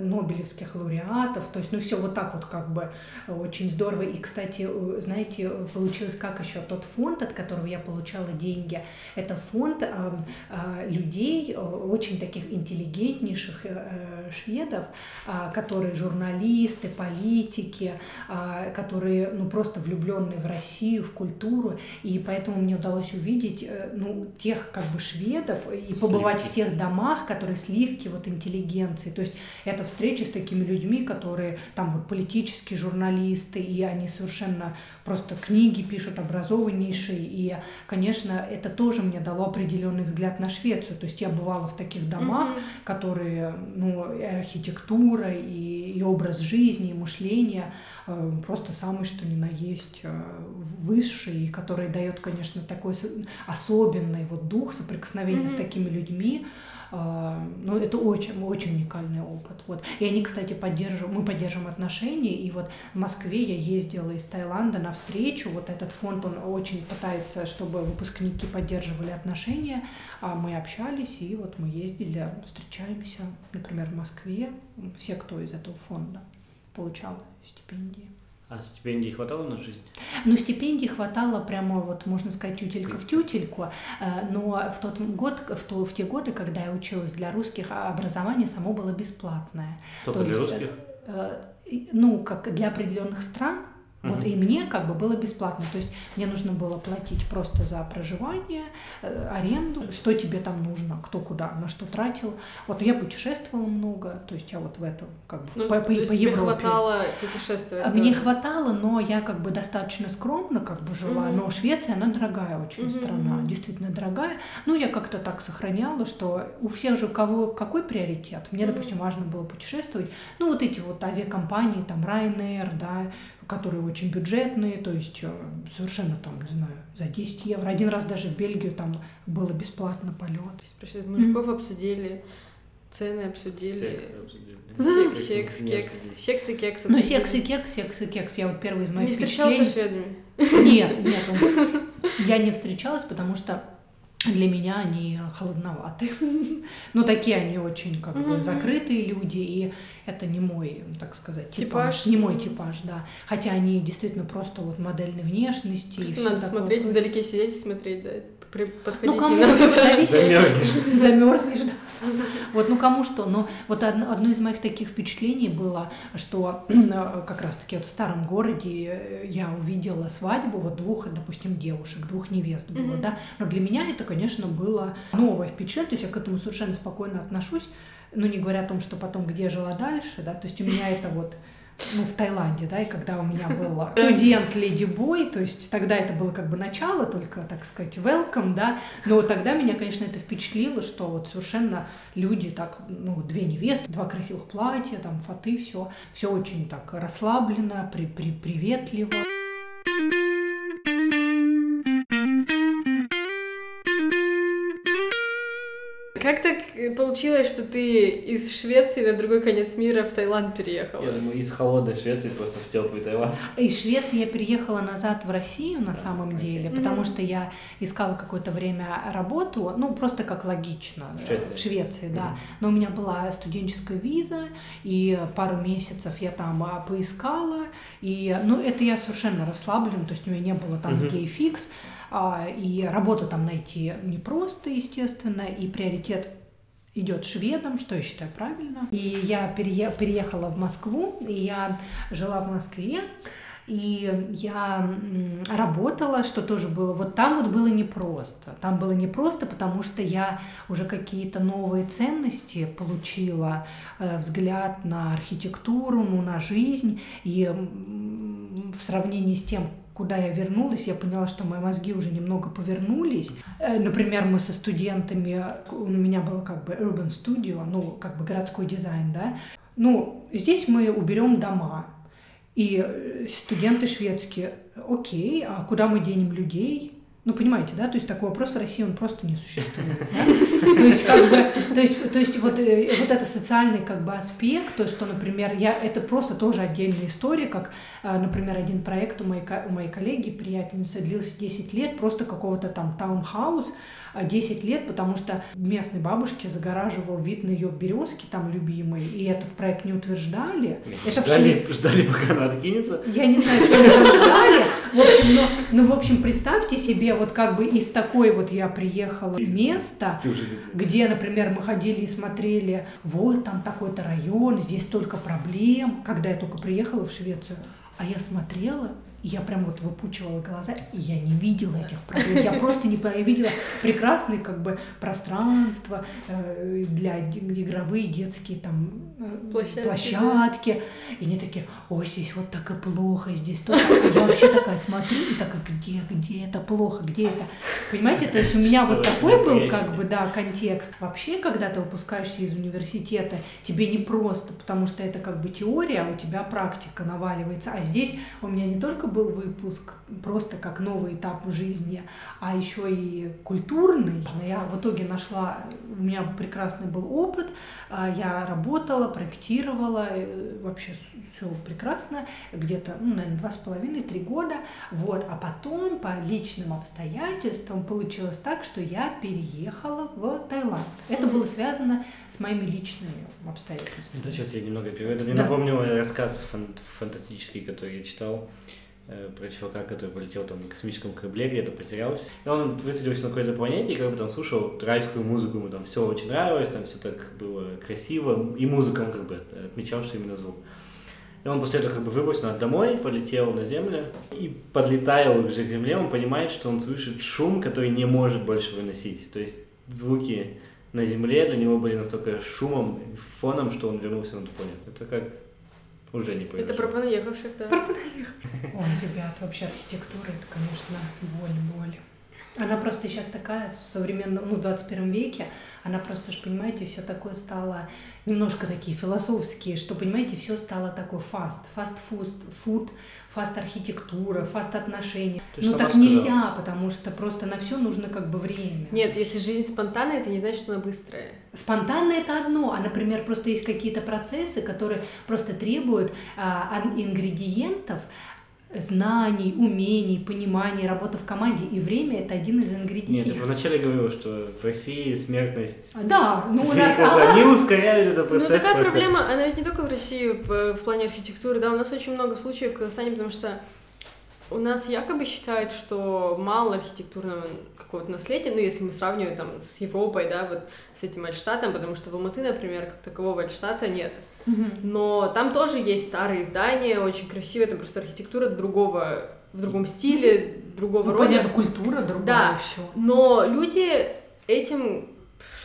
нобелевских лауреатов, то есть, ну, все вот так вот как бы очень здорово. И, кстати, знаете, получилось как еще тот фонд, от которого я получала деньги, это фонд э, э, людей, очень таких интеллигентнейших э, шведов, э, которые журналисты, политики, э, которые, ну, просто влюбленные в Россию, в культуру, и поэтому мне удалось увидеть, э, ну, тех как бы шведов и побывать в тех домах, которые сливки вот интеллигенции, информации. То есть это встречи с такими людьми, которые там вот политические журналисты, и они совершенно просто книги пишут образованнейшие. И, конечно, это тоже мне дало определенный взгляд на Швецию. То есть я бывала в таких домах, mm-hmm. которые, ну, и архитектура, и, и образ жизни, и мышление э, просто самый что ни на есть э, высший, и который дает, конечно, такой особенный вот дух соприкосновения mm-hmm. с такими людьми. А, ну, это очень, очень уникальный опыт. Вот. И они, кстати, поддерживают, мы поддерживаем отношения, и вот в Москве я ездила из Таиланда на встречу, вот этот фонд, он очень пытается, чтобы выпускники поддерживали отношения, а мы общались, и вот мы ездили, встречаемся, например, в Москве, все, кто из этого фонда получал стипендии. А стипендий хватало на жизнь? Ну, стипендий хватало прямо, вот можно сказать, тютелька в тютельку, э, но в тот год, в, то, в те годы, когда я училась для русских, образование само было бесплатное. Только То для есть, русских? Э, ну, как для определенных стран, вот и мне как бы было бесплатно. То есть мне нужно было платить просто за проживание, э, аренду, что тебе там нужно, кто куда, на что тратил. Вот я путешествовала много, то есть я вот в этом как бы ну, по, по, по тебе Европе. хватало путешествовать? Мне да? хватало, но я как бы достаточно скромно как бы жила. Угу. Но Швеция, она дорогая очень угу. страна, действительно дорогая. Ну, я как-то так сохраняла, что у всех же кого какой приоритет. Мне, угу. допустим, важно было путешествовать. Ну, вот эти вот авиакомпании, там Ryanair, да, которые очень бюджетные, то есть э, совершенно там, не знаю, за 10 евро. Один раз даже в Бельгию там было бесплатно полет. Мужиков mm-hmm. обсудили, цены обсудили. Секс, секс, кекс. Секс и кекс. Ну, секс и кекс, секс и кекс. Я вот первый из моих Не встречался с шведами? Нет, нет. Я не встречалась, потому что для меня они холодноваты. ну, такие они очень как бы закрытые люди, и это не мой, так сказать, типаж. типаж. Не мой типаж, да. Хотя они действительно просто вот модельной внешности. Просто надо смотреть, вдалеке сидеть и смотреть, да. Подходить ну, кому зависит. Замерзнешь. Замерзнешь, да. Вот, ну кому что, но вот одно, одно из моих таких впечатлений было, что как раз-таки вот в старом городе э, я увидела свадьбу вот двух, допустим, девушек, двух невест было, mm-hmm. да, но для меня это, конечно, было новое впечатление, то есть я к этому совершенно спокойно отношусь, ну не говоря о том, что потом где жила дальше, да, то есть у меня это вот ну, в Таиланде, да, и когда у меня был студент Леди Бой, то есть тогда это было как бы начало, только, так сказать, welcome, да, но тогда меня, конечно, это впечатлило, что вот совершенно люди так, ну, две невесты, два красивых платья, там, фаты, все, все очень так расслабленно, при, при, приветливо. Как так получилось, что ты из Швеции на другой конец мира в Таиланд переехала? Я думаю, из холодной Швеции просто в теплый Таиланд. Из Швеции я переехала назад в Россию на самом деле, потому что я искала какое-то время работу, ну просто как логично. В Швеции? В Швеции, да. Но у меня была студенческая виза, и пару месяцев я там а, поискала, и, ну это я совершенно расслаблена, то есть у меня не было там mm-hmm. гей-фикс, а, и работу там найти непросто, естественно, и приоритет идет шведом, что я считаю правильно. И я переехала в Москву, и я жила в Москве, и я работала, что тоже было, вот там вот было непросто. Там было непросто, потому что я уже какие-то новые ценности получила, э, взгляд на архитектуру, на жизнь, и в сравнении с тем, куда я вернулась, я поняла, что мои мозги уже немного повернулись. Э, например, мы со студентами, у меня было как бы urban studio, ну, как бы городской дизайн, да. Ну, здесь мы уберем дома. И э, студенты шведские, окей, а куда мы денем людей? Ну, понимаете, да, то есть такой вопрос в России, он просто не существует. То есть, как бы, то есть, то есть вот, э, вот это социальный как бы аспект, то, что, например, я, это просто тоже отдельная история, как, э, например, один проект у моей, у моей коллеги, приятельницы, длился 10 лет, просто какого-то там таунхаус, 10 лет, потому что местной бабушке загораживал вид на ее березки там любимые, и это в проект не утверждали. Это ждали, в... ждали, пока она откинется? Я не знаю, что ждали. В общем, но, ну, в общем, представьте себе, вот как бы из такой вот я приехала места, где, например, мы ходили и смотрели, вот там такой-то район, здесь столько проблем, когда я только приехала в Швецию. А я смотрела, и я прям вот выпучивала глаза, и я не видела этих проблем. Я просто не я видела прекрасные как бы пространства э, для игровые детские там э, площадки, площадки. И они такие, ой, здесь вот так и плохо, здесь то. Я вообще такая смотрю и такая, где, где это плохо, где это. Понимаете, то есть у меня вот такой был как бы, да, контекст. Вообще, когда ты выпускаешься из университета, тебе не просто, потому что это как бы теория, а у тебя практика наваливается. А здесь у меня не только был выпуск, просто как новый этап в жизни, а еще и культурный. Я в итоге нашла, у меня прекрасный был опыт, а, я работала, проектировала, э, вообще все прекрасно, где-то, ну, наверное, два с половиной, три года, вот, а потом по личным обстоятельствам получилось так, что я переехала в Таиланд. Это было связано с моими личными обстоятельствами. Да, сейчас я немного переведу. Это мне Да. напомнил рассказ фан- фантастический, который я читал про чувака, который полетел там на космическом корабле, где-то потерялся. И он высадился на какой-то планете, и как бы там слушал райскую музыку, ему там все очень нравилось, там все так было красиво, и музыка он как бы отмечал, что именно звук. И он после этого как бы выбросил домой, полетел на Землю, и подлетая уже к Земле, он понимает, что он слышит шум, который не может больше выносить. То есть звуки на Земле для него были настолько шумом, фоном, что он вернулся на ту планету. Это как уже не Это произошло. про понаехавших, да. Ой, ребят, вообще архитектура, это, конечно, боль, боль. Она просто сейчас такая в современном, ну, 21 веке, она просто, ж, понимаете, все такое стало немножко такие философские, что, понимаете, все стало такое fast, фаст-фуд, фуд, fast-архитектура, fast-отношения. Ну, так сказала. нельзя, потому что просто на все нужно как бы время. Нет, если жизнь спонтанная, это не значит, что она быстрая. Спонтанно это одно, а, например, просто есть какие-то процессы, которые просто требуют а, ингредиентов, знаний, умений, понимания, работы в команде, и время это один из Нет, ингредиентов. я вначале говорил, что в России смертность... Да, ну у нас... Они ускоряют этот Ну, процесс такая просто. проблема, она ведь не только в России в, в плане архитектуры, да, у нас очень много случаев в Казахстане, потому что у нас якобы считают, что мало архитектурного какого-то наследия, ну, если мы сравниваем там с Европой, да, вот с этим Альштатом, потому что в Алматы, например, как такового Альштата нет. Но там тоже есть старые здания, очень красивые, там просто архитектура другого, в другом стиле, другого Ну, рода. понятно, культура другая, Да. все. Но люди этим,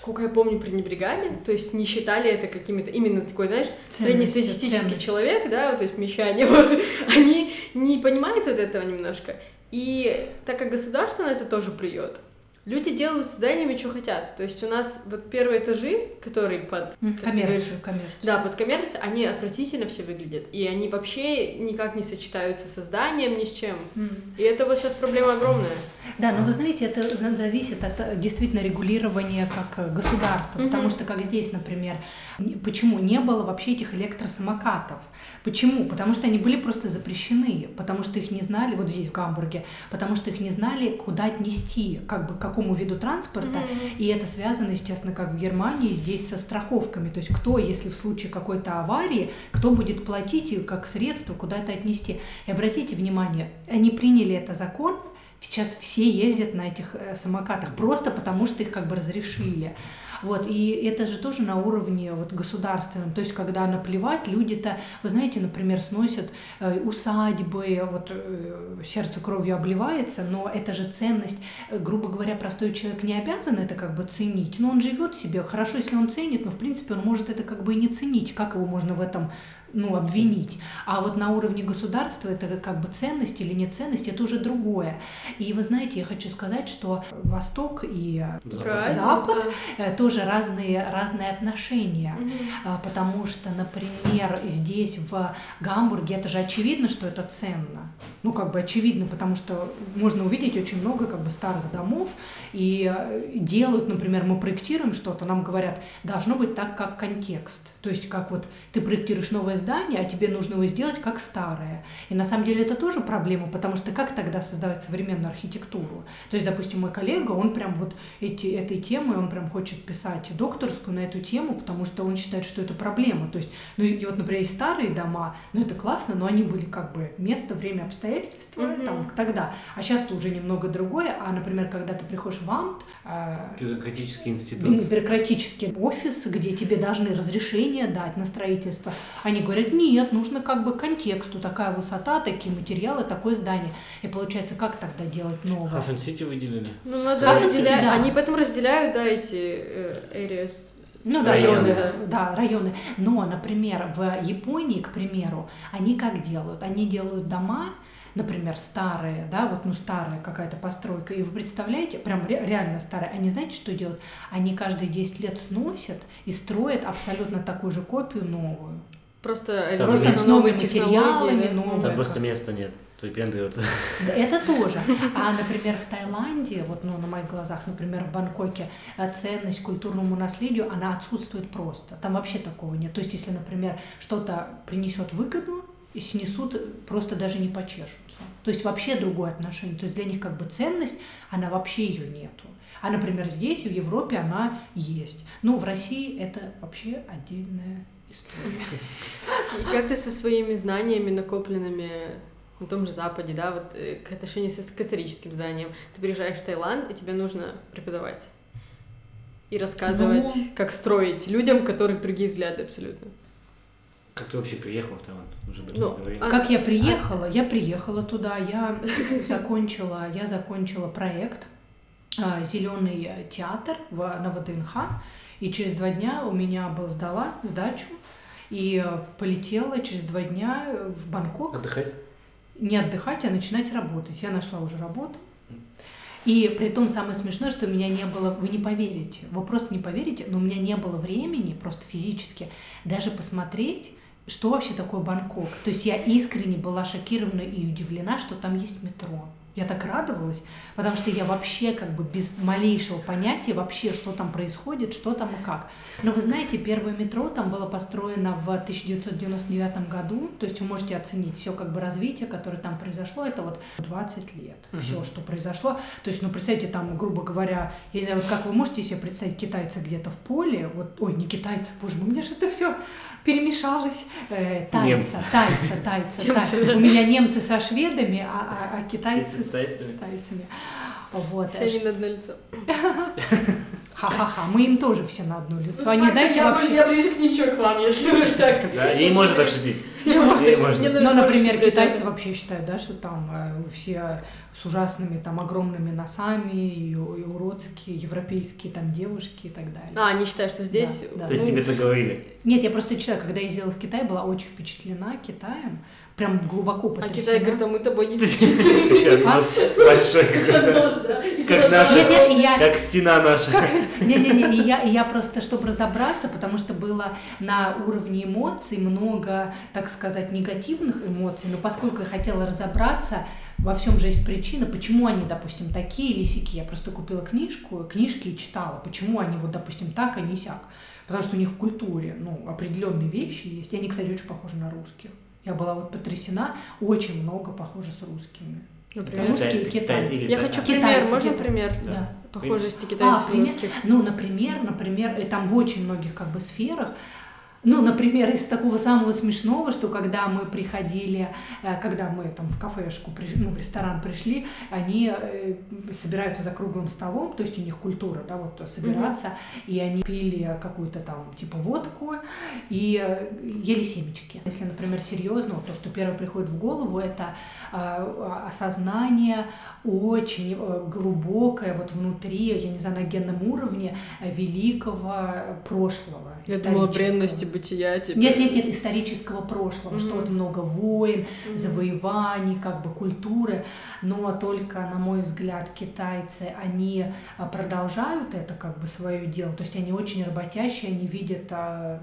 сколько я помню, пренебрегали, то есть не считали это какими-то, именно такой, знаешь, среднестатистический ценности. человек, да, то есть мещане, вот, они не понимают вот этого немножко. И так как государство на это тоже плюет, люди делают с зданиями, что хотят. То есть у нас вот первые этажи, которые под... Коммерцию, коммерцию. да, под коммерцией, они отвратительно все выглядят. И они вообще никак не сочетаются со зданием, ни с чем. М. И это вот сейчас проблема огромная. Да, но вы знаете, это за- зависит от действительно регулирования как э, государства, потому Мгм. что как здесь, например, почему не было вообще этих электросамокатов? Почему? Потому что они были просто запрещены, потому что их не знали, вот здесь в Гамбурге, потому что их не знали, куда отнести, как бы к какому виду транспорта, и это связано, естественно, как в Германии, здесь со страховками. То есть кто, если в случае какой-то аварии, кто будет платить и как средство, куда это отнести. И обратите внимание, они приняли это закон, Сейчас все ездят на этих э, самокатах просто потому, что их как бы разрешили. Вот, и это же тоже на уровне вот государственном. То есть, когда наплевать, люди-то, вы знаете, например, сносят э, усадьбы, вот э, сердце кровью обливается, но это же ценность, Э, грубо говоря, простой человек не обязан это как бы ценить, но он живет себе, хорошо, если он ценит, но в принципе он может это как бы и не ценить, как его можно в этом ну, обвинить. А вот на уровне государства это как бы ценность или не ценность, это уже другое. И вы знаете, я хочу сказать, что Восток и Запад. Запад да. э, тоже разные, разные отношения. А, Потому что, например, здесь в Гамбурге это же очевидно, что это ценно. Ну, как бы очевидно, потому что можно увидеть очень много как бы старых домов и э, делают, например, мы проектируем что-то, нам говорят, должно быть так, как контекст. То есть, как вот ты проектируешь новое здание, а тебе нужно его сделать как старое. И на самом деле это тоже проблема, потому что как тогда создавать современную архитектуру? То есть, допустим, мой коллега, он прям вот эти, этой темой, он прям хочет писать докторскую на эту тему, потому что он считает, что это проблема. То есть, ну и вот, например, есть старые дома, ну это классно, но они были как бы место, время, обстоятельства Мгм. там тогда. А сейчас-то уже немного другое. А, например, когда ты приходишь в АМТ, а, Бюрократический Бю- институт. бюрократический офис, где тебе должны разрешение дать на строительство. Они говорят, нет, нужно как бы контексту, такая высота, такие материалы, такое здание. И получается, как тогда делать новое? Хаффен-Сити выделили. Ну, надо разделять. да. Они поэтому разделяют, да, эти э, areas. Ну да, Районы. районы, да, районы. Но, например, в Японии, к примеру, они как делают? Они делают дома, например, старые, да, вот ну старая какая-то постройка, и вы представляете, прям ре- реально старая, они знаете, что делают? Они каждые 10 лет сносят и строят абсолютно такую же копию новую. Просто Там Просто с новые новыми материалами, да. новые. Там как- просто места нет. Выпендриваться. Да, Это тоже. А, например, в Таиланде, вот ну, на моих глазах, например, в Бангкоке, э, ценность культурному наследию, она отсутствует просто. Там вообще такого нет. То есть, если, например, что-то принесет выгоду, снесут, просто даже не почешутся. То есть вообще другое отношение. То есть для них как бы ценность, она вообще ее нету. А, например, здесь, в Европе, она есть. Ну, в России это вообще отдельная история. И как ты со своими знаниями, накопленными на том же Западе, да, вот э, к отношению с- к историческим знаниям, ты приезжаешь в Таиланд, и тебе нужно преподавать и рассказывать, Ну. как строить людям, у которых другие взгляды абсолютно. Как ты вообще приехал в Таиланд? Уже Ну, говорили. а- Как я приехала? Я приехала туда, я закончила, я закончила проект Зеленый театр в, на ВДНХ, и через два дня у меня был сдала сдачу и э, полетела через два дня в Бангкок Отдыхать? не отдыхать, а начинать работать. Я нашла уже работу. И при том самое смешное, что у меня не было, вы не поверите, вы просто не поверите, но у меня не было времени, просто физически, даже посмотреть, что вообще такое Бангкок. То есть я искренне была шокирована и удивлена, что там есть метро. Я так радовалась, потому что я вообще как бы без малейшего понятия вообще, что там происходит, что там и как. Но вы знаете, первое метро там было построено в 1999 году, то есть вы можете оценить все как бы развитие, которое там произошло, это вот 20 лет, Мгм. все, что произошло. То есть, ну, представьте, там, грубо говоря, я не знаю, вот как вы можете себе представить китайца где-то в поле, вот, ой, не китайца, боже мой, у меня что-то все перемешалось. Э, тайца, тайца, тайца, тайца. У меня немцы со шведами, а, а- а китайцы Китайцы с с тайцами. Вот. Все они на одно лицо. Ха-ха-ха, мы им тоже все на одно лицо. Ну, Они, знаете, вообще... ближе к ним, чем к вам, если вы так. Да, ей можно так шутить. Ну, например, китайцы вообще считают, да, что там э, все с ужасными, там, огромными носами и, и уродские европейские там девушки и так далее. А, они считают, что здесь... Да, да. То есть ну, тебе это говорили? Нет, я просто читаю, когда я ездила в Китай, была очень впечатлена Китаем, прям глубоко А потрясена. Китай говорит, а мы тобой не тебя нос большой. Как наша, как стена наша. Не-не-не, и я, и я просто, чтобы разобраться, потому что было на уровне эмоций много, так сказать, негативных эмоций, но поскольку я хотела разобраться, во всем же есть причина, почему они, допустим, такие или сяки. Я просто купила книжку, книжки и читала, почему они вот, допустим, так, а не сяк. Потому что у них в культуре, ну, определенные вещи есть. И они, кстати, очень похожи на русских. Я была вот потрясена, очень много похоже с русскими. Например, Русские Китай- китайцы. Я да. хочу Китайцы пример, можно где-то. пример? Да. Похожести А, китайцев и пример? русских. Ну, например, например, и там в очень многих как бы сферах. Ну, например, из такого самого смешного, что когда мы приходили, э, когда мы там в кафешку, ну, в ресторан пришли, они э, собираются за круглым столом, то есть у них культура, да, вот собираться, и они пили какую-то там типа водку и э, ели семечки. Если, например, серьезно, вот то, что первое приходит в голову, это осознание очень глубокое вот внутри, я не знаю, на генном уровне великого прошлого. Я думала, бренности бытия, типа. Нет, нет, нет, исторического прошлого, что Мгм. вот много войн, Мгм. завоеваний, как бы культуры, но только, на мой взгляд, китайцы, они а, продолжают это как бы свое дело, то есть они очень работящие, они видят а,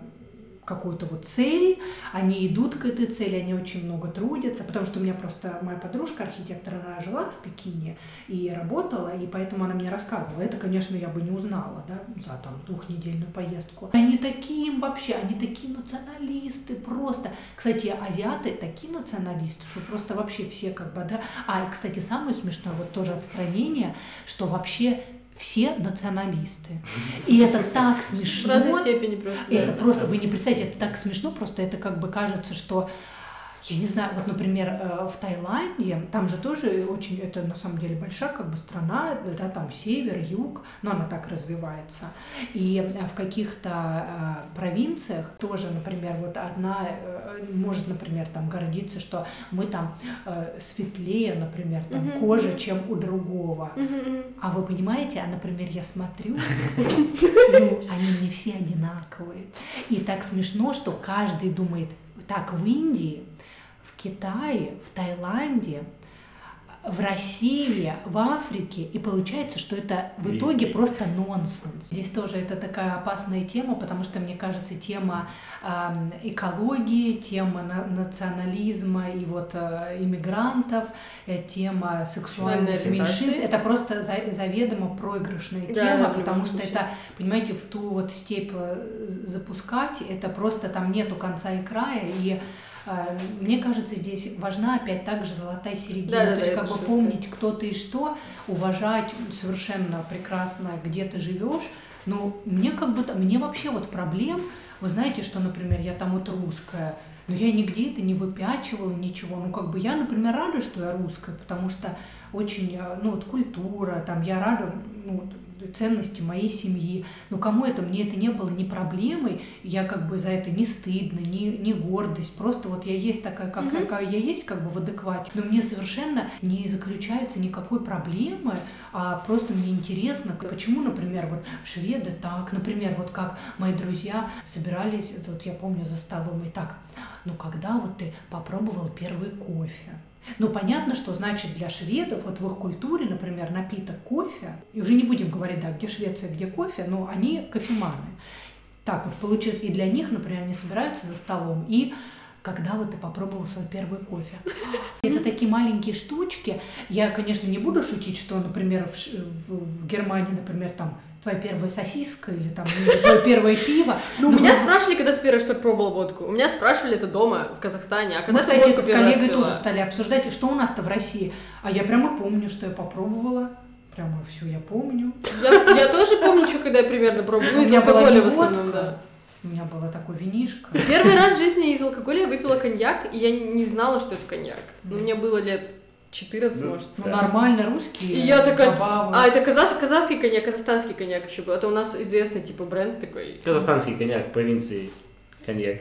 какую-то вот цель, они идут к этой цели, они очень много трудятся, потому что у меня просто моя подружка, архитектор, она жила в Пекине и работала, и поэтому она мне рассказывала. Это, конечно, я бы не узнала, да, за там двухнедельную поездку. Они такие вообще, они такие националисты просто. Кстати, азиаты такие националисты, что просто вообще все как бы, да. А, и, кстати, самое смешное, вот тоже отстранение, что вообще все националисты. И это так В смешно. разной степени просто. Это Да. просто, вы не представляете, это так смешно, просто это как бы кажется, что я не знаю, вот, например, э, в Таиланде, там же тоже очень, это на самом деле большая как бы страна, да, там север, юг, но она так развивается. И э, в каких-то э, провинциях тоже, например, вот одна может, например, там гордиться, что мы там светлее, например, там Мгм, кожа, чем у другого. Мгм. А вы понимаете, а, например, я смотрю, ну, они не все одинаковые. И так смешно, что каждый думает, так в Индии, Китае, в Таиланде в России, в Африке, и получается, что это в итоге просто нонсенс. Здесь тоже это такая опасная тема, потому что, мне кажется, тема эм, экологии, тема на- национализма и вот э, иммигрантов, э, тема сексуальных меньшинств, это просто за- заведомо проигрышная Да, тема, потому что это, понимаете, в ту вот степь э, запускать, это просто там нету конца и края, и э, мне кажется, здесь важна опять также золотая середина. Да, да, То да, есть я как бы помнить, кто ты и что, уважать совершенно прекрасно, где ты живешь. Но мне как бы мне вообще вот проблем, вы знаете, что, например, я там вот русская, но я нигде это не выпячивала, ничего. Ну, как бы я, например, рада, что я русская, потому что очень, э, ну, вот культура, там, я рада, ну, вот, ценности моей семьи. Но кому это, мне это не было ни проблемой, я как бы за это не стыдно, не, не гордость. Просто вот я есть такая, как, Мгм. какая я есть, как бы в адеквате. Но мне совершенно не заключается никакой проблемы, а просто мне интересно, почему, например, вот шведы так, например, вот как мои друзья собирались, вот я помню за столом, и так, ну когда вот ты попробовал первый кофе? Ну, понятно, что значит для шведов, вот в их культуре, например, напиток кофе, и уже не будем говорить, да, где Швеция, где кофе, но они кофеманы. Так вот получилось, и для них, например, они собираются за столом, и когда вот ты попробовал свой первый кофе. Это такие маленькие штучки. Я, конечно, не буду шутить, что, например, в, в- в Германии, например, там твоя первая сосиска или там твое первое пиво. Ну, меня мы- спрашивали, когда ты первый раз попробовал водку. У меня спрашивали это дома, в Казахстане. А Мы, когда ты кстати, с коллегой тоже стали обсуждать, что у нас-то в России. А я прямо помню, что я попробовала. Прямо все я помню. Я, тоже помню, что когда я примерно пробовала. Ну, из была алкоголя в основном, да. У меня было такое винишко. Первый раз в жизни из алкоголя я выпила коньяк, и я не знала, что это коньяк. Мне было лет 14, Ну, может. Ну, Да. нормально, русские. И я такая, забавы. А, это казах, казахский коньяк, казахстанский коньяк еще был. Это у нас известный, типа, бренд такой. Казахстанский коньяк в провинции коньяк.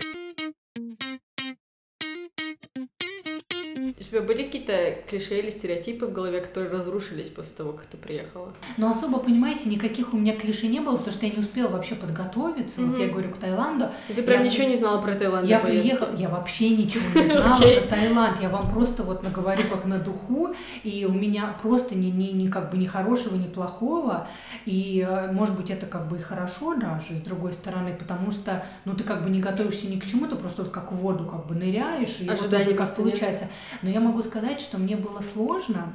У тебя были какие-то клише или стереотипы в голове, которые разрушились после того, как ты приехала? Но особо, понимаете, никаких у меня клише не было, потому что я не успела вообще подготовиться. Вот Мгм. я говорю к Таиланду. И ты прям Я- ничего не знала про Таиланд Я приехала, я вообще ничего не знала про Таиланд. Я вам просто вот наговорю как на духу, и у меня просто ни, ни, ни как бы ни хорошего, ни плохого. И, э, может быть, это как бы и хорошо даже, с другой стороны, потому что, ну, ты как бы не готовишься ни к чему, ты просто вот как в воду как бы ныряешь, и вот Ожиданий уже как нет. получается. Но я могу сказать, что мне было сложно.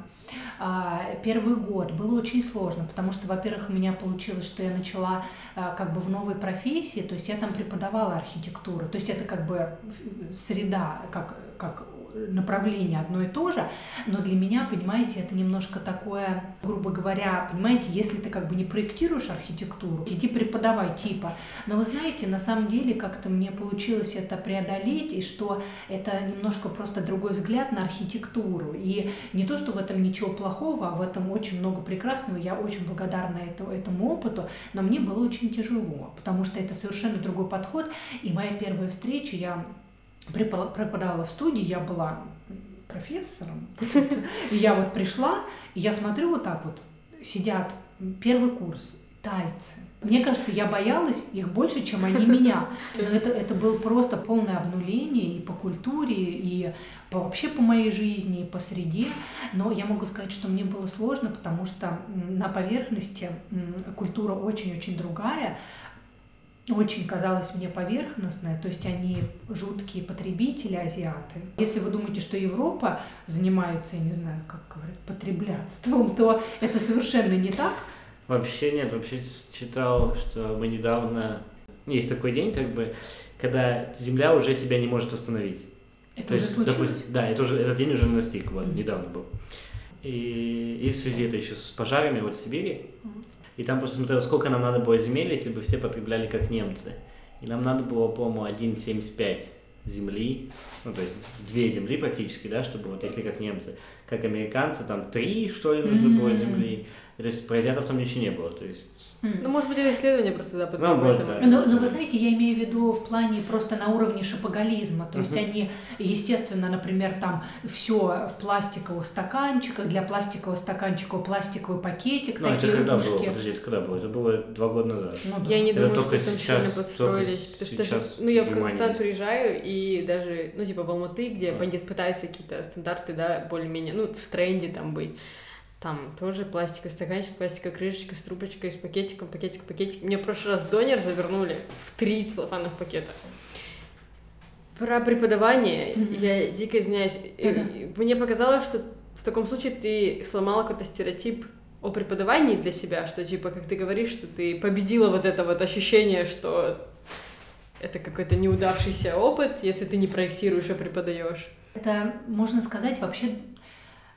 А, Первый год было очень сложно, потому что, во-первых, у меня получилось, что я начала а, как бы в новой профессии, то есть я там преподавала архитектуру, то есть это как бы в- среда, как, как направление одно и то же, но для меня, понимаете, это немножко такое, грубо говоря, понимаете, если ты как бы не проектируешь архитектуру, иди преподавай типа, но вы знаете, на самом деле как-то мне получилось это преодолеть, и что это немножко просто другой взгляд на архитектуру, и не то, что в этом ничего плохого, а в этом очень много прекрасного, я очень благодарна этому, этому опыту, но мне было очень тяжело, потому что это совершенно другой подход. И моя первая встреча, я преподавала в студии, я была профессором. И я вот пришла, и я смотрю вот так вот, сидят первый курс, тайцы. Мне кажется, я боялась их больше, чем они меня. Но это, это было просто полное обнуление и по культуре, и по, вообще по моей жизни, и по среде. Но я могу сказать, что мне было сложно, потому что на поверхности культура очень-очень другая, очень казалась мне поверхностная, то есть они жуткие потребители, азиаты. Если вы думаете, что Европа занимается, я не знаю, как говорят, потреблятством, то это совершенно не так. Вообще нет, вообще читал, что мы недавно... Есть такой день, как бы, когда Земля уже себя не может остановить. Это То уже есть, случилось. допустим, да, это уже, этот день уже настиг, вот, Мгм. недавно был. И, и в связи это еще с пожарами вот в Сибири. Мгм. И там просто смотрел, сколько нам надо было земель, если бы все потребляли как немцы. И нам надо было, по-моему, 1,75 земли, ну, то есть две земли практически, да, чтобы вот если как немцы, как американцы, там три, что ли, нужно было земли. То есть про азиатов там ничего не было, то есть... Ну, может быть, это исследование просто западное. Ну, может, да. Но, но вы знаете, я имею в виду в плане просто на уровне шапоголизма. То есть они, естественно, например, там все в пластиковых стаканчиках, для пластикового стаканчика пластиковый пакетик, Ну, это такие когда было? рыбушки. Подожди, это когда было? Это было два года назад. Ну да. Я не Это думаю, что там сейчас- сильно подстроились, потому что даже, сейчас ну, я в Казахстан есть. приезжаю, и даже, ну, типа, в Алматы, где Да. они пытаются какие-то стандарты, да, более-менее, ну, в тренде там быть, там тоже пластиковый стаканчик, пластиковая крышечка с трубочкой, с пакетиком, пакетик, пакетик. Мне в прошлый раз донер завернули в три целлофанных пакета. Про преподавание Мгм. я дико извиняюсь. Да-да. Мне показалось, что в таком случае ты сломала какой-то стереотип о преподавании для себя, что типа, как ты говоришь, что ты победила вот это вот ощущение, что это какой-то неудавшийся опыт, если ты не проектируешь, а преподаешь. Это, можно сказать, вообще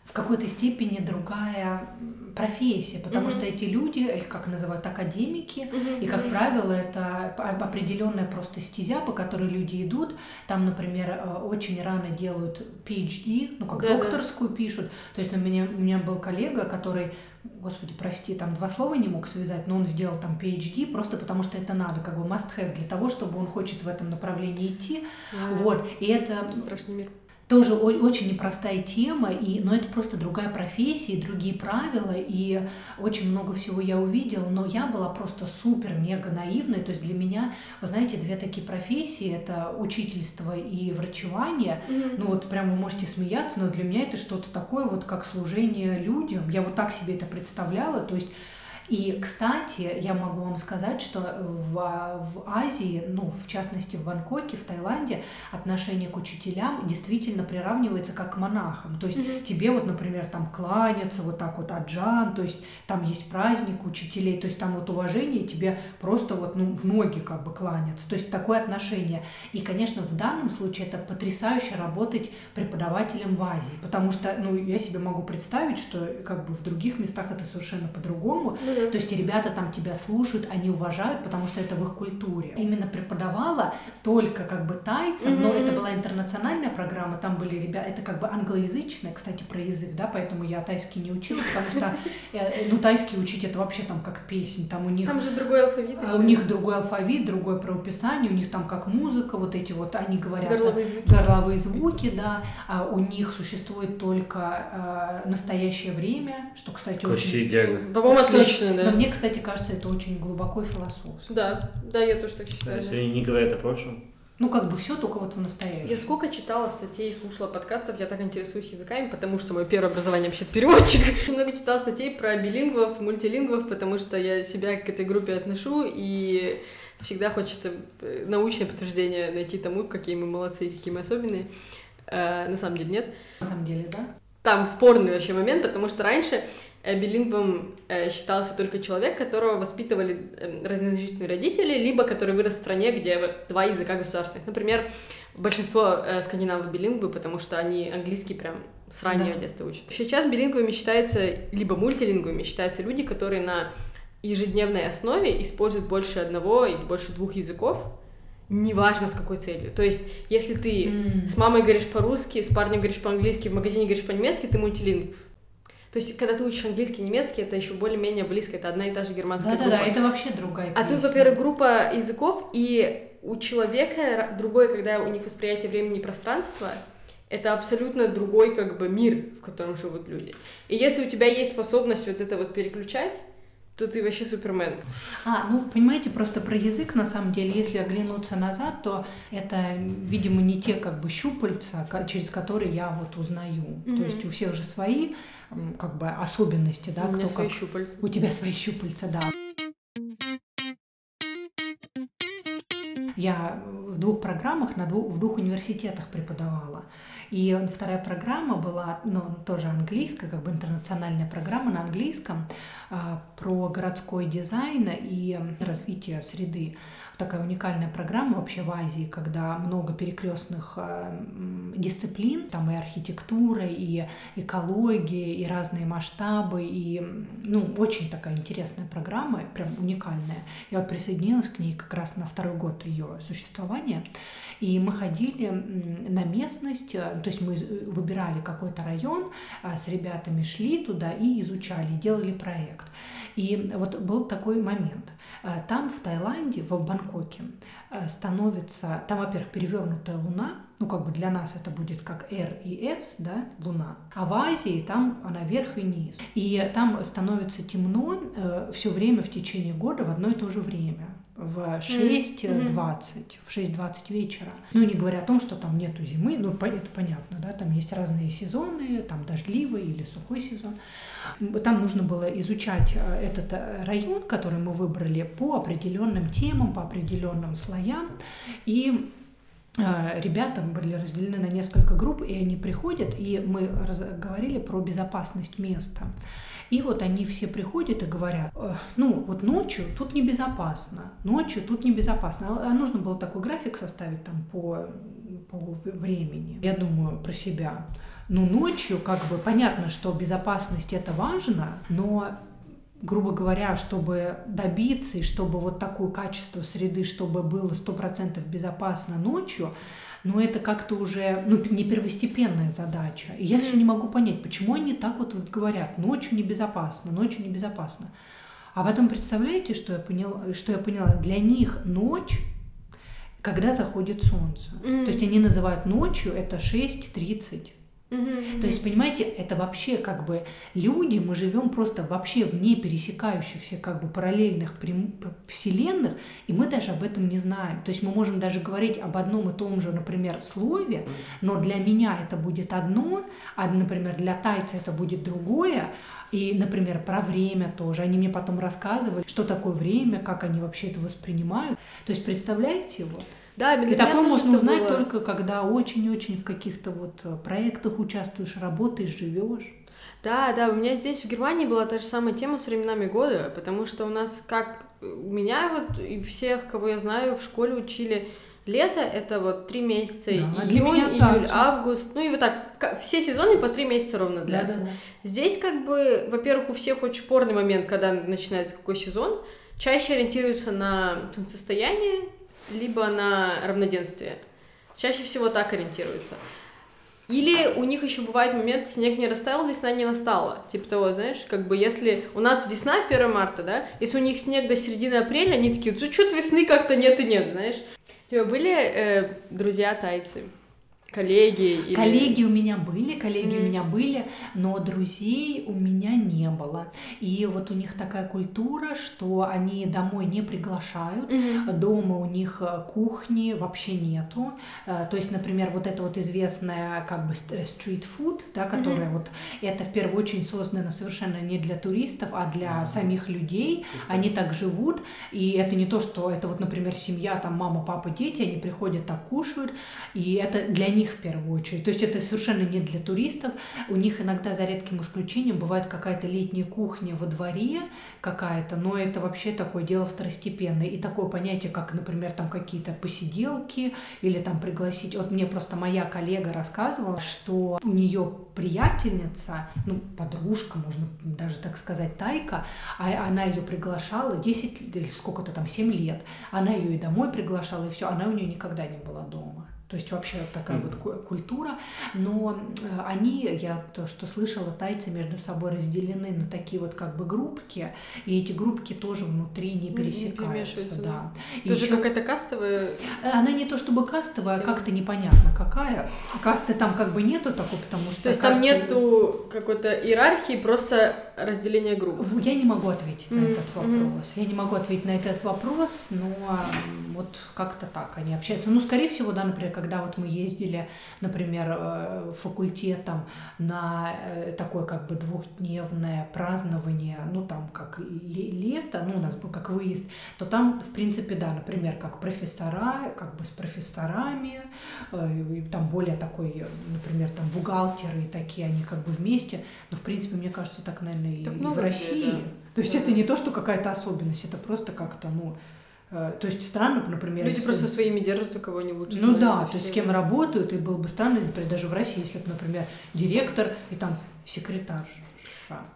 в какой-то степени другая профессия, потому Мгм. что эти люди, их как называют, академики, И, как правило, это определенная просто стезя, по которой люди идут. Там, например, э, очень рано делают PhD, ну, как Да-да. докторскую пишут. То есть у меня, у меня был коллега, который, господи, прости, там два слова не мог связать, но он сделал там PhD просто потому, что это надо, как бы must have для того, чтобы он хочет в этом направлении идти. Вот, и это Страшный мир. Тоже очень непростая тема, и, но это просто другая профессия, и другие правила, и очень много всего я увидела, но я была просто супер-мега наивной, то есть для меня, вы знаете, две такие профессии, это учительство и врачевание, ну вот прям вы можете смеяться, но для меня это что-то такое вот как служение людям, я вот так себе это представляла, то есть и, кстати, я могу вам сказать, что в, в Азии, ну, в частности в Бангкоке, в Таиланде, отношение к учителям действительно приравнивается как к монахам. То есть Мгм. тебе вот, например, там кланяться вот так вот аджан, то есть там есть праздник учителей, то есть там вот уважение тебе просто вот ну, в ноги как бы кланяться. То есть такое отношение. И, конечно, в данном случае это потрясающе работать преподавателем в Азии, потому что, ну, я себе могу представить, что как бы в других местах это совершенно по-другому, Ну то есть ребята там тебя слушают, они уважают, потому что это в их культуре. Именно преподавала только как бы тайцам, но Мгм. это была интернациональная программа, там были ребята, это как бы англоязычная, кстати, про язык, да, поэтому я тайский не учила, потому что, э, э, ну, тайский учить это вообще там как песнь, там у них Там же другой алфавит а ещё. у них другой алфавит, другое правописание, у них там как музыка, вот эти вот, они говорят... горловые звуки. Горловые звуки, да. А у них существует только э, настоящее время, что, кстати, Вообще очень... идеально. По-моему, Кстати, отлично, да. Но мне, кстати, кажется, это очень глубоко и философски. Да, да, я тоже так То считаю. есть да. они не говорят о прошлом. Ну, как бы все только вот в настоящем. Я сколько читала статей, слушала подкастов, я так интересуюсь языками, потому что мое первое образование вообще переводчик. Много читала статей про билингвов, мультилингвов, потому что я себя к этой группе отношу, и всегда хочется э, научное подтверждение найти тому, какие мы молодцы и какие мы особенные. Э, на самом деле нет. На самом деле, да? Там спорный вообще момент, потому что раньше билингвом э, считался только человек, которого воспитывали э, разноязычные родители, либо который вырос в стране, где два языка государственных. Например, большинство э, скандинавов билингвы, потому что они английский прям с раннего Да. детства учат. Сейчас билингвами считаются, либо мультилингвами считаются люди, которые на ежедневной основе используют больше одного или больше двух языков, неважно с какой целью. То есть, если ты М. с мамой говоришь по-русски, с парнем говоришь по-английски, в магазине говоришь по-немецки, ты мультилингв. То есть, когда ты учишь английский немецкий, это еще более-менее близко, это одна и та же германская Да-да-да, группа. это вообще другая А тут, песня. во-первых, группа языков, и у человека другое, когда у них восприятие времени и пространства, это абсолютно другой как бы мир, в котором живут люди. И если у тебя есть способность вот это вот переключать, то ты вообще супермен. А, ну, понимаете, просто про язык, на самом деле, если оглянуться назад, то это, видимо, не те как бы щупальца, через которые я вот узнаю. Мгм. То есть у всех же свои как бы особенности, да, у меня кто свои как... щупальца. У тебя свои щупальца, да. Я в двух программах на двух, в двух университетах преподавала. И вторая программа была, ну, тоже английская, как бы интернациональная программа на английском а, про городской дизайн и развитие среды. Такая уникальная программа вообще в Азии, когда много перекрестных м, дисциплин, там и архитектура, и экология, и разные масштабы, и, ну, очень такая интересная программа, прям уникальная. Я вот присоединилась к ней как раз на второй год ее существования. И мы ходили на местность, э, то есть мы выбирали какой-то район, а, с ребятами шли туда и изучали, делали проект. И вот был такой момент. Э, там в Таиланде, в Бангкоке, э, становится, там, во-первых, перевернутая луна, ну, как бы для нас это будет как R и S, да, луна, а в Азии там она вверх и низ. И там становится темно э, все время в течение года в одно и то же время в 6.20, mm-hmm. в 6.20 вечера. Ну, не говоря о том, что там нету зимы, ну, это понятно, да, там есть разные сезоны, там дождливый или сухой сезон. Там нужно было изучать э, этот э, район, который мы выбрали по определенным темам, по определенным слоям, и э, Ребята были разделены на несколько групп, и они приходят, и мы говорили про безопасность места. И вот они все приходят и говорят, «Э, ну вот ночью тут небезопасно, ночью тут небезопасно. А нужно было такой график составить там по, по времени. Я думаю про себя. Ну ночью как бы понятно, что безопасность это важно, но грубо говоря, чтобы добиться и чтобы вот такое качество среды, чтобы было сто процентов безопасно ночью, но это как-то уже ну, не первостепенная задача. И я все не могу понять, почему они так вот, вот говорят, ночью небезопасно, ночью небезопасно. А потом представляете, что я поняла, что я поняла? Для них ночь когда заходит солнце. Mm-hmm. То есть они называют ночью это 6.30 То есть, понимаете, это вообще как бы люди, мы живем просто вообще в не пересекающихся как бы параллельных вселенных, и мы даже об этом не знаем. То есть мы можем даже говорить об одном и том же, например, слове, но для меня это будет одно, а, например, для тайца это будет другое. И, например, про время тоже. Они мне потом рассказывали, что такое время, как они вообще это воспринимают. То есть, представляете, вот. Да, и такое можно узнать было... только, когда очень-очень в каких-то вот э, проектах участвуешь, работаешь, живешь. Да, да, у меня здесь в Германии была та же самая тема с временами года, потому что у нас, как у меня вот и всех, кого я знаю, в школе учили лето это вот три месяца, да, июнь, июль, август, ну и вот так, все сезоны по три месяца ровно длятся. Да, да, да. Здесь как бы, во-первых, у всех очень спорный момент, когда начинается какой сезон, чаще ориентируются на солнцестояние либо на равноденствие. Чаще всего так ориентируются. Или у них еще бывает момент, снег не растаял, весна не настала. Типа того, знаешь, как бы если у нас весна 1 марта, да, если у них снег до середины апреля, они такие, ну что-то весны как-то нет и нет, знаешь. У тебя были э, друзья тайцы? Коллеги? Или... Коллеги у меня были, коллеги mm. у меня были, но друзей у меня не было. И вот у них такая культура, что они домой не приглашают, mm-hmm. дома у них э, кухни вообще нету. Э, то есть, например, вот это вот известная как бы стрит-фуд, э, да, которая mm-hmm. вот, это в первую очередь создано совершенно не для туристов, а для mm-hmm. самих людей. Они так живут, и это не то, что это вот, например, семья, там мама, папа, дети, они приходят так кушают, и это для них них в первую очередь. То есть это совершенно не для туристов. У них иногда, за редким исключением, бывает какая-то летняя кухня во дворе какая-то, но это вообще такое дело второстепенное. И такое понятие, как, например, там какие-то посиделки или там пригласить. Вот мне просто моя коллега рассказывала, что у нее приятельница, ну, подружка, можно даже так сказать, Тайка, а она ее приглашала 10 или сколько-то там, 7 лет. Она ее и домой приглашала, и все, она у нее никогда не была дома. То есть вообще такая mm-hmm. вот культура. Но э, они, я то, что слышала, тайцы между собой разделены на такие вот как бы группки, и эти группки тоже внутри не пересекаются. Не да. Тоже еще... какая-то кастовая? Она не то чтобы кастовая, а как-то непонятно какая. Касты там как бы нету такой, потому что... То есть касты... там нету какой-то иерархии, просто разделения групп? Я не могу ответить mm-hmm. на этот вопрос. Mm-hmm. Я не могу ответить на этот вопрос, но вот как-то так они общаются. Ну, скорее всего, да, например, когда вот мы ездили, например, э, факультетом на э, такое как бы двухдневное празднование, ну там как лето, ну у нас был как выезд, то там, в принципе, да, например, как профессора, как бы с профессорами, э, там более такой, например, там бухгалтеры и такие, они как бы вместе, но, в принципе, мне кажется, так, наверное, и, так и в России. Да. То есть да. это не то, что какая-то особенность, это просто как-то, ну, Э, то есть странно, например... Люди если- просто своими держатся, кого они лучше Ну знают, да, то есть с кем работают, и было бы странно, например, даже в России, если бы, например, директор и там секретарша,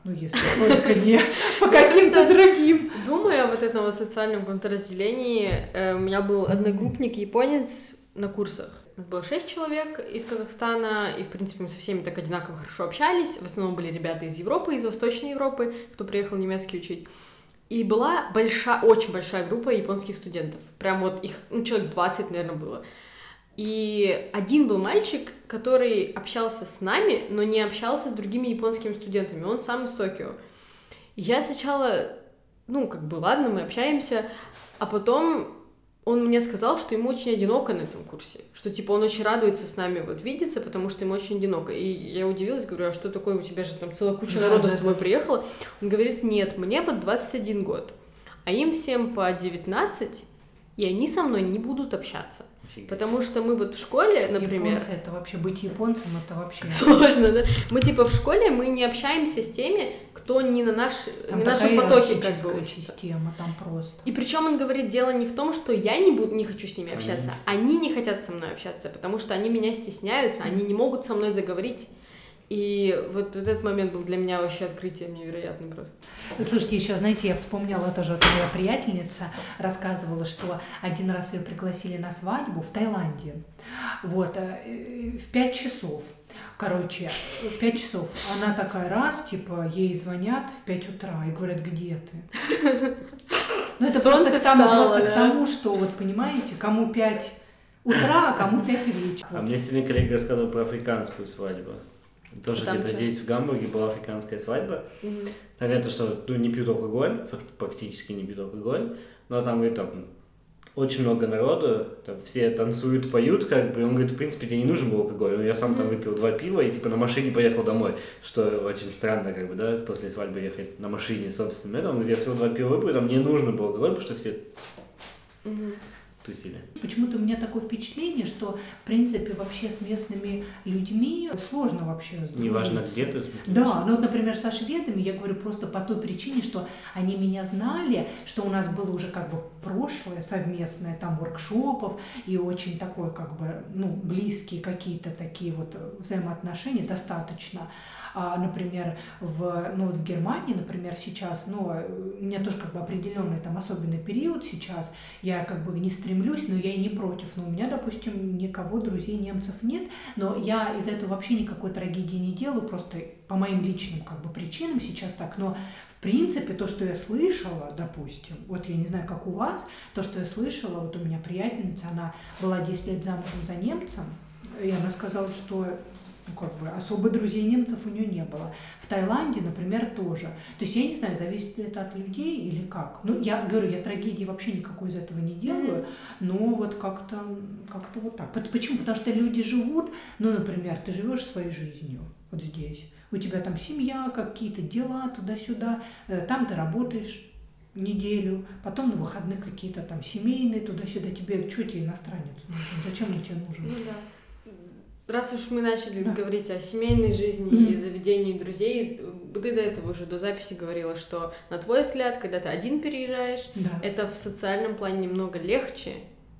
ну если только не по каким-то другим. Думая о вот этом социальном каком-то разделении, э, у меня был одногруппник японец на курсах. Нас было шесть человек из Казахстана, и, в принципе, мы со всеми так одинаково хорошо общались. В основном были ребята из Европы, из Восточной Европы, кто приехал немецкий учить. И была большая, очень большая группа японских студентов. Прям вот их, ну, человек 20, наверное, было. И один был мальчик, который общался с нами, но не общался с другими японскими студентами. Он сам из Токио. И я сначала, ну, как бы, ладно, мы общаемся, а потом он мне сказал, что ему очень одиноко на этом курсе, что, типа, он очень радуется с нами вот видеться, потому что ему очень одиноко. И я удивилась, говорю, а что такое, у тебя же там целая куча Да, народа да, с тобой приехала. Он говорит, нет, мне вот 21 год, а им всем по 19, и они со мной не будут общаться. Офигеть. Потому что мы вот в школе, например... Японцы это вообще быть японцем, это вообще... Сложно, да? Мы типа в школе мы не общаемся с теми, кто не на наш, Там не нашем потоке как бы система, там просто. И причем он говорит, дело не в том, что я не буду, не хочу с ними общаться, они не хотят со мной общаться, потому что они меня стесняются, они не могут со мной заговорить. И вот, вот этот момент был для меня вообще открытием невероятным просто. Слушайте, еще, знаете, я вспомнила тоже, вот моя приятельница рассказывала, что один раз ее пригласили на свадьбу в Таиланде. Вот, э, в пять часов. Короче, в пять часов. Она такая раз, типа, ей звонят в 5 утра и говорят, где ты? Ну, это Солнце просто, к тому, встало, просто к да. тому, что, вот понимаете, кому 5 утра, а кому 5 вечера. А мне сегодня коллега рассказывал про африканскую свадьбу. Тоже где-то здесь, в Гамбурге, была африканская свадьба. Мгм. Там это что, ну, не пьют алкоголь, практически не пьют алкоголь, но там, говорит, там очень много народу, там все танцуют, поют, как бы, он говорит, в принципе, тебе не нужен был алкоголь, я сам там выпил два пива и, типа, на машине поехал домой, что очень странно, как бы, да, после свадьбы ехать на машине, собственно, он говорит, я всего два пива выпил, там мне нужно было алкоголь, потому что все Мгм. Тусили. Почему-то у меня такое впечатление, что, в принципе, вообще с местными людьми сложно вообще Неважно, сдружиться. где ты. смысле. Да, ну вот, например, со шведами я говорю просто по той причине, что они меня знали, что у нас было уже как бы прошлое совместное, там воркшопов и очень такое как бы, ну, близкие какие-то такие вот взаимоотношения достаточно. А, например, в, ну, вот в Германии, например, сейчас, ну, у меня тоже как бы определенный там особенный период сейчас, я как бы не стремлюсь, но я и не против. Но у меня, допустим, никого друзей немцев нет, но я из этого вообще никакой трагедии не делаю, просто по моим личным как бы причинам сейчас так. Но в принципе то, что я слышала, допустим, вот я не знаю, как у вас, то, что я слышала, вот у меня приятельница, она была 10 лет замужем за немцем, и она сказала, что ну, как бы особо друзей немцев у нее не было. В Таиланде, например, тоже. То есть я не знаю, зависит ли это от людей или как. Ну, я говорю, я трагедии вообще никакой из этого не делаю, но вот как-то как вот так. Почему? Потому что люди живут, ну, например, ты живешь своей жизнью вот здесь. У тебя там семья, какие-то дела туда-сюда, э, там ты работаешь неделю, потом на выходных какие-то там семейные, туда-сюда. Тебе, что тебе иностранец нужен? Зачем он тебе нужен? Ну да. Раз уж мы начали Да. говорить о семейной жизни Мгм. и заведении друзей, ты до этого уже до записи говорила, что на твой взгляд, когда ты один переезжаешь, Да. это в социальном плане немного легче,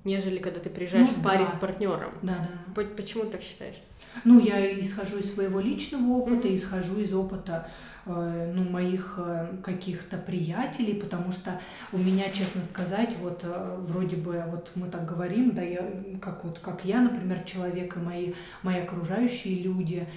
нежели когда ты приезжаешь Ну в паре да. с партнером. Да, да. По- Почему ты так считаешь? Ну, я исхожу из своего личного опыта, Мгм. исхожу из опыта э, ну, моих э, каких-то приятелей, потому что у меня, честно сказать, вот э, вроде бы вот мы так говорим, да, я как вот как я, например, человек и мои мои окружающие люди,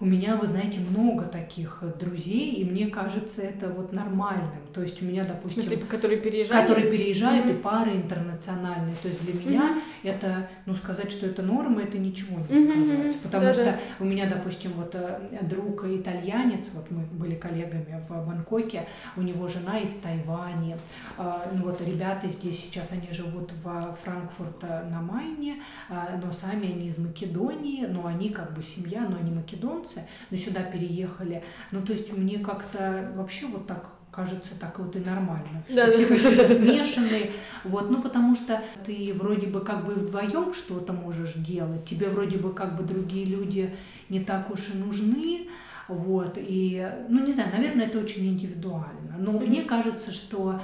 у меня, вы знаете, много таких э, друзей, и мне кажется это вот нормальным. То есть у меня, В допустим, смысле, которые переезжали? которые переезжают, и Мгм. пары интернациональные. То есть для меня это, ну, сказать, что это норма, это ничего не сказать. мгм. Потому Да-да. что у меня, допустим, вот э, друг итальянец, вот мы были коллегами в Бангкоке, у него жена из Тайваня. А, Ну вот ребята здесь сейчас, они живут в Франкфурте на Майне, а, но сами они из Македонии, но они как бы семья, но они македонцы, но сюда переехали. Ну то есть мне как-то вообще вот так кажется так вот и нормально, что Да, все да. какие-то смешанные, вот, ну потому что ты вроде бы как бы вдвоем что-то можешь делать, тебе вроде бы как бы другие люди не так уж и нужны, вот, и, ну не знаю, наверное, это очень индивидуально, но Мгм. мне кажется, что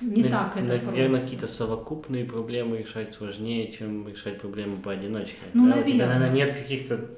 не На- так это Наверное, просто. какие-то совокупные проблемы решать сложнее, чем решать проблемы поодиночке. Ну, да? У тебя, наверное. наверное, нет каких-то...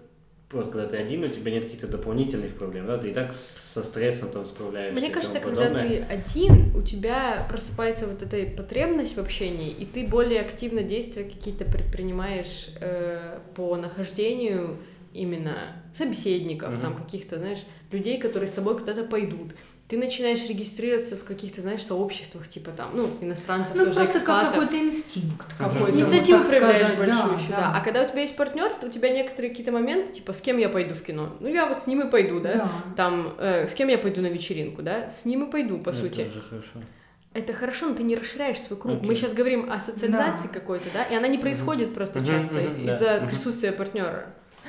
Вот когда ты один, у тебя нет каких-то дополнительных проблем, да? Ты и так со стрессом там справляешься. Мне кажется, когда ты один, у тебя просыпается вот эта потребность в общении, и ты более активно действия какие-то предпринимаешь э, по нахождению именно собеседников, Мгм. там каких-то, знаешь, людей, которые с тобой куда-то пойдут. Ты начинаешь регистрироваться в каких-то, знаешь, сообществах, типа там, ну, иностранцев, Ну, тоже просто как какой-то инстинкт какой-то. вот Инициативу так проявляешь сказать, большую да, еще, да. да. А когда у тебя есть партнер, то у тебя некоторые какие-то моменты, типа, с кем я пойду в кино? Ну, я вот с ним и пойду, да? Да. Там, э, с кем я пойду на вечеринку, да? С ним и пойду, по Ну, сути. Это хорошо. Это хорошо, но ты не расширяешь свой круг. Окей. Мы сейчас говорим о социализации Да. какой-то, да, и она не происходит просто Мгм, часто да. из-за Мгм. присутствия партнера.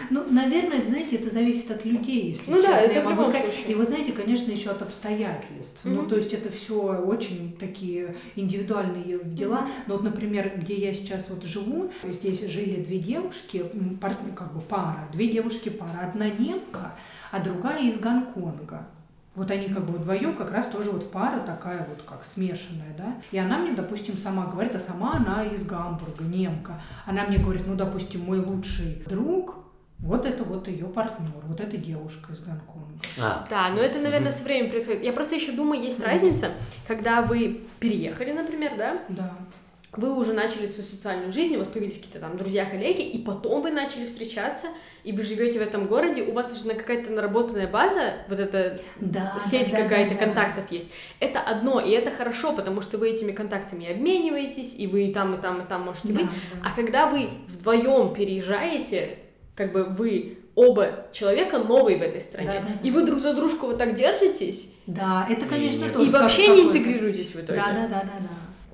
Ну, наверное, знаете, это зависит от людей, если Ну да, честно, это я могу сказать. случае. И вы знаете, конечно, еще от обстоятельств. Ну, Мгм. то есть это все очень такие индивидуальные дела. Мгм. Но вот, например, где я сейчас вот живу, здесь жили две девушки, пар- ну, как бы пара, две девушки пара. Одна немка, а другая из Гонконга. Вот они как бы вдвоем как раз тоже вот пара такая вот как смешанная, да. И она мне, допустим, сама говорит, а сама она из Гамбурга, немка. Она мне говорит, ну, допустим, мой лучший друг, вот это вот ее партнер, вот эта девушка из Гонконга. А, Да, но это, наверное, со временем происходит. Я просто еще думаю, есть разница, когда вы переехали, например, да, Да. вы уже начали свою социальную жизнь, у вас появились какие-то там друзья, коллеги, и потом вы начали встречаться, и вы живете в этом городе, у вас уже какая-то наработанная база, вот эта Да, сеть да, да, какая-то да, да. контактов есть. Это одно, и это хорошо, потому что вы этими контактами обмениваетесь, и вы и там, и там, и там можете Да, быть. да. А когда вы вдвоем переезжаете, как бы вы оба человека новые в этой стране, Да, да, да. и вы друг за дружку вот так держитесь, Да, это, конечно, И- тоже и вообще не интегрируетесь в итоге. Да, да, да, да, да.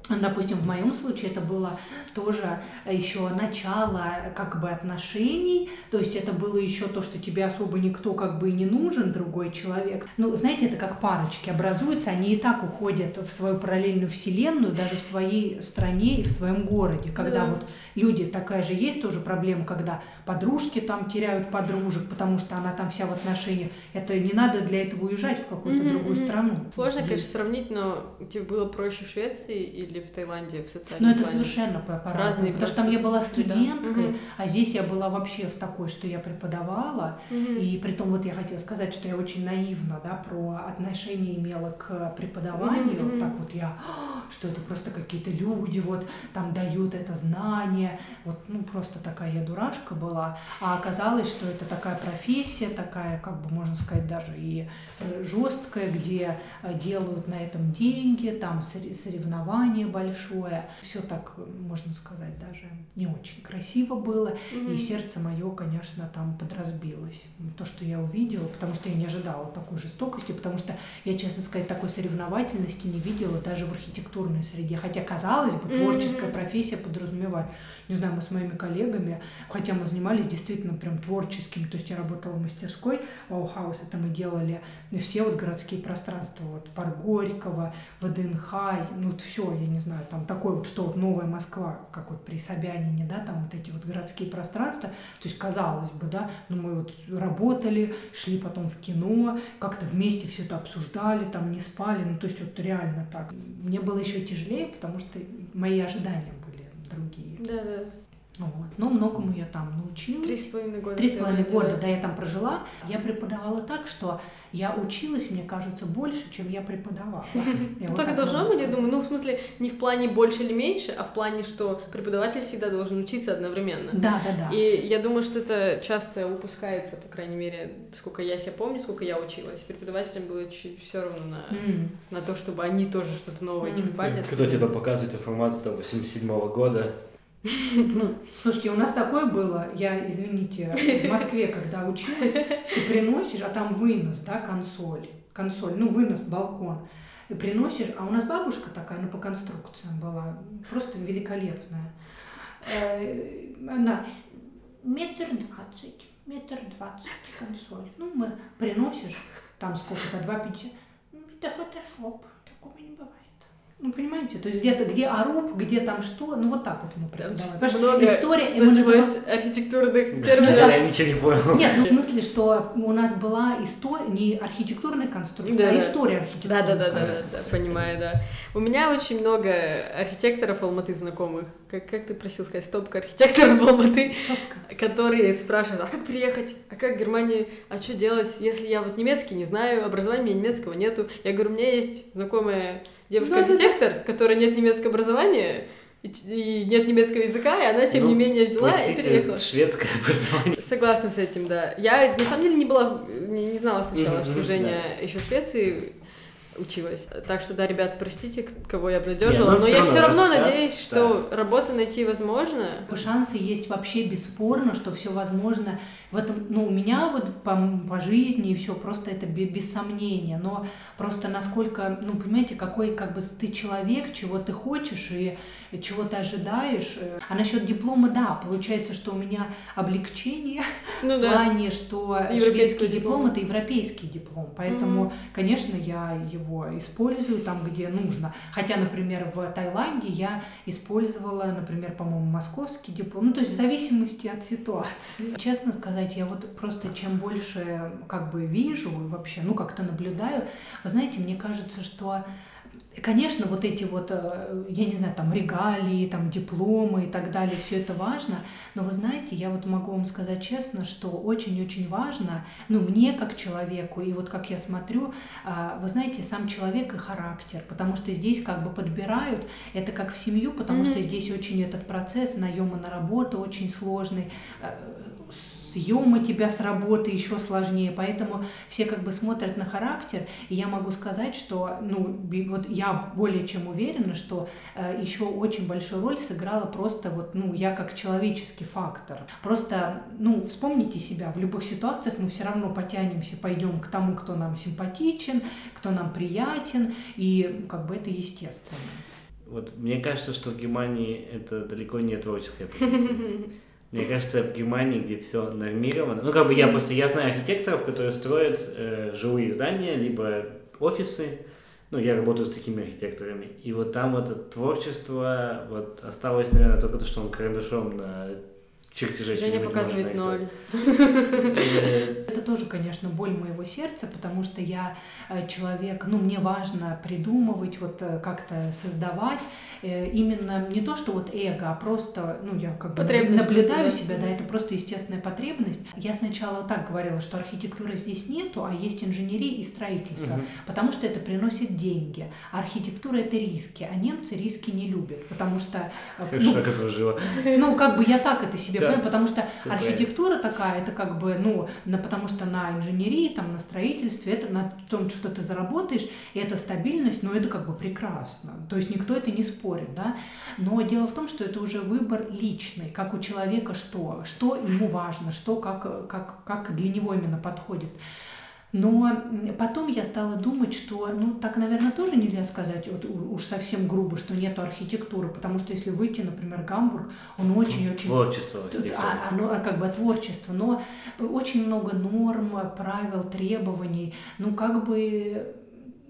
Допустим, в моем случае это было тоже еще начало как бы отношений, то есть это было еще то, что тебе особо никто как бы и не нужен, другой человек. Ну, знаете, это как парочки образуются, они и так уходят в свою параллельную вселенную, даже в своей стране и в своем городе, когда Да. вот люди, такая же есть тоже проблема, когда подружки там теряют подружек, потому что она там вся в отношениях. Это не надо для этого уезжать в какую-то Мгм, другую страну. Сложно, Здесь. конечно, сравнить, но тебе было проще в Швеции или в Таиланде в социальном Но Ну, это совершенно по- по-разному. Разные потому что там я была студенткой, Мгм. а здесь я была вообще в такой, что я преподавала. Мгм. И при том вот я хотела сказать, что я очень наивно да, про отношение имела к преподаванию. Мгм. Так вот я, «А, что это просто какие-то люди вот там дают это знание. Вот ну просто такая я дурашка была. А оказалось, что это такая профессия, такая, как бы можно сказать, даже и жесткая, где э, делают на этом деньги, там сор- соревнование большое. Все так, можно сказать, даже не очень красиво было. Мгм. И сердце мое, конечно, там подразбилось. То, что я увидела, потому что я не ожидала такой жестокости, потому что я, честно сказать, такой соревновательности не видела даже в архитектурной среде. Хотя, казалось бы, творческая Мгм. профессия подразумевает. Не знаю, мы с моими коллегами, хотя мы занимались действительно прям творческим, то есть я работала в мастерской Баухаус, это мы делали все вот городские пространства, вот парк Горького, ВДНХ, ну вот все, я не знаю, там такое вот, что вот новая Москва, как вот при Собянине, да, там вот эти вот городские пространства, то есть казалось бы, да, ну мы вот работали, шли потом в кино, как-то вместе все это обсуждали, там не спали, ну то есть вот реально так. Мне было еще тяжелее, потому что мои ожидания были другие. Да, да. Вот. Но многому я там научилась. Три с половиной года. Три с половиной года, да, я там прожила. Я преподавала так, что я училась, мне кажется, больше, чем я преподавала. Я Ну, вот так и должно быть, я думаю, ну, в смысле, не в плане больше или меньше, а в плане, что преподаватель всегда должен учиться одновременно. Да, да, да. И я думаю, что это часто упускается, по крайней мере, сколько я себя помню, сколько я училась. Преподавателям было чуть все равно на, на то, чтобы они тоже что-то новое Мгм. черпали. Когда тебе показывают информацию там 87 года, Ну, слушайте, у нас такое было, я, извините, в Москве, когда училась, ты приносишь, а там вынос, да, консоль, консоль, ну, вынос, балкон, и приносишь, а у нас бабушка такая, ну, по конструкциям была, просто великолепная. Э, Она метр двадцать, метр двадцать консоль. Ну, мы приносишь, там сколько-то, два пяти. Это фотошоп, такого не бывает. Ну, понимаете, то есть где-то, где оруб, где там что, ну вот так вот мы преподавали. много История, и мы называем- архитектурных Да, терминов. Я ничего не понял. Нет, ну в смысле, что у нас была история, не архитектурная конструкция, Да, а да. история Да, архитектуры. да, да, да, да, да, понимаю, да. У меня очень много архитекторов Алматы знакомых. Как, как ты просил сказать, стопка архитекторов Алматы, которые спрашивают, а как приехать, а как в Германии, а что делать, если я вот немецкий не знаю, образования у меня немецкого нету. Я говорю, у меня есть знакомая девушка-архитектор, которая нет немецкого образования, и, и нет немецкого языка, и она, тем Ну, не менее, взяла и Простите, переехала. шведское образование. Согласна с этим, да. Я на самом деле не была, не, не знала сначала, Мгм, что Женя еще в Швеции училась. Так что, да, ребят, простите, к- кого я обнадежила, ну но всё я все равно рассказ, надеюсь, что работу найти возможно. Шансы есть вообще бесспорно, что все возможно. В этом, ну, у меня вот по, по жизни и все просто это бе- без сомнения. Но просто насколько, ну, понимаете, какой как бы ты человек, чего ты хочешь и чего ты ожидаешь. Э, А насчет диплома, да, получается, что у меня облегчение Ну в да. плане, что Европейского шведский диплом диплома. это европейский диплом, поэтому, Мгм. конечно, я его использую там, где нужно. Хотя, например, в Таиланде я использовала, например, по-моему, московский диплом, ну то есть в зависимости от ситуации. Честно сказать, я вот просто чем больше как бы вижу и вообще, ну как-то наблюдаю, вы знаете, мне кажется, что Конечно, вот эти вот, э, я не знаю, там регалии, там дипломы и так далее, все это важно, но вы знаете, я вот могу вам сказать честно, что очень-очень важно, ну, мне как человеку, и вот как я смотрю, а, вы знаете, сам человек и характер, потому что здесь как бы подбирают, это как в семью, потому Мгм. что здесь очень этот процесс наема на работу очень сложный, съема тебя с работы еще сложнее, поэтому все как бы смотрят на характер, и я могу сказать, что, ну, вот я более чем уверена, что э, еще очень большую роль сыграла просто вот, ну, я как человеческий фактор. Просто, ну, вспомните себя, в любых ситуациях мы все равно потянемся, пойдем к тому, кто нам симпатичен, кто нам приятен, и как бы это естественно. Вот мне кажется, что в Германии это далеко не творческая профессия. Мне кажется, в Германии, где все нормировано, ну как бы я просто я знаю архитекторов, которые строят э, жилые здания, либо офисы. Ну, я работаю с такими архитекторами. И вот там вот это творчество вот осталось, наверное, только то, что он карандашом на чертеже Женя показывает ноль. Э, Это тоже, конечно, боль моего сердца, потому что я э, человек, ну, мне важно придумывать, вот э, как-то создавать. Именно не то, что вот эго, а просто, ну, я как бы наблюдаю себя, да, это просто естественная потребность. Я сначала так говорила, что архитектуры здесь нету, а есть инженерия и строительство, потому что это приносит деньги. А архитектура это риски, а немцы риски не любят, потому что, ну, ну, как бы я так это себе Да, потому что архитектура такая, это как бы, ну, на, потому что на инженерии, там, на строительстве, это на том, что ты заработаешь, и это стабильность, ну, это как бы прекрасно. То есть никто это не спорит, да. Но дело в том, что это уже выбор личный, как у человека что, что ему важно, что как, как, как для него именно подходит. Но потом я стала думать, что, ну, так, наверное, тоже нельзя сказать вот, уж совсем грубо, что нету архитектуры, потому что если выйти, например, Гамбург, он очень-очень... Творчество Тут, архитектуры. а, оно а, как бы творчество, но очень много норм, правил, требований, ну как бы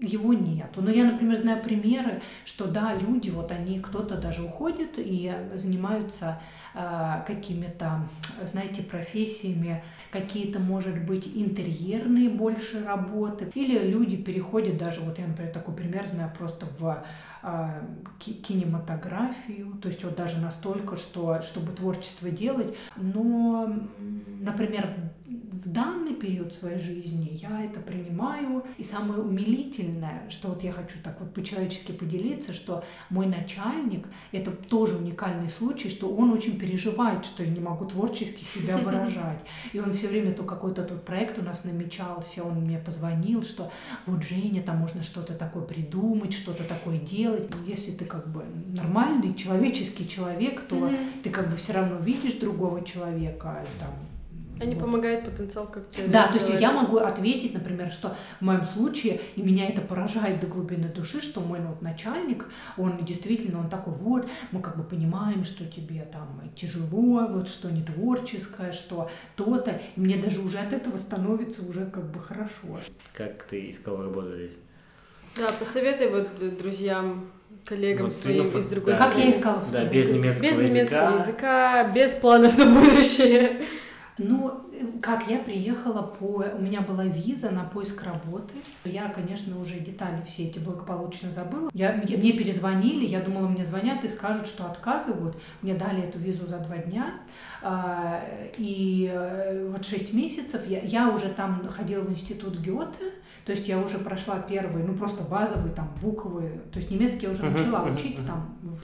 его нету. Но я, например, знаю примеры, что да, люди, вот они, кто-то даже уходит и занимаются а, какими-то, знаете, профессиями, какие-то, может быть, интерьерные больше работы. Или люди переходят даже, вот я, например, такой пример знаю, просто в кинематографию, то есть вот даже настолько, что чтобы творчество делать. Но, например, в, в данный период своей жизни я это принимаю. И самое умилительное, что вот я хочу так вот по-человечески поделиться, что мой начальник, это тоже уникальный случай, что он очень переживает, что я не могу творчески себя выражать. И он все время то какой-то тут проект у нас намечался, он мне позвонил, что вот Женя, там можно что-то такое придумать, что-то такое делать. Если ты как бы нормальный человеческий человек, то Мгм. ты как бы все равно видишь другого человека. и Там, Они вот. помогают потенциал как Да, то есть я могу ответить, например, что в моем случае, и меня это поражает до глубины души, что мой ну, вот начальник, он действительно, он такой, вот, мы как бы понимаем, что тебе там тяжело, вот, что не творческое, что то-то, и мне даже уже от этого становится уже как бы хорошо. Как ты искал работу здесь? Да, посоветуй вот э, друзьям, коллегам Вот своим Тринов, из другой да. Как я страны. искала в Да, том- без немецкого Без языка. немецкого языка, без планов на будущее. Ну, как я приехала по... У меня была виза на поиск работы. Я, конечно, уже детали все эти благополучно забыла. Я, мне, мне перезвонили, я думала, мне звонят и скажут, что отказывают. Мне дали эту визу за два дня. А, И э, вот шесть месяцев я, я уже там ходила в институт Гёте, то есть я уже прошла первые, ну просто базовые там буквы, то есть немецкий я уже начала учить там в,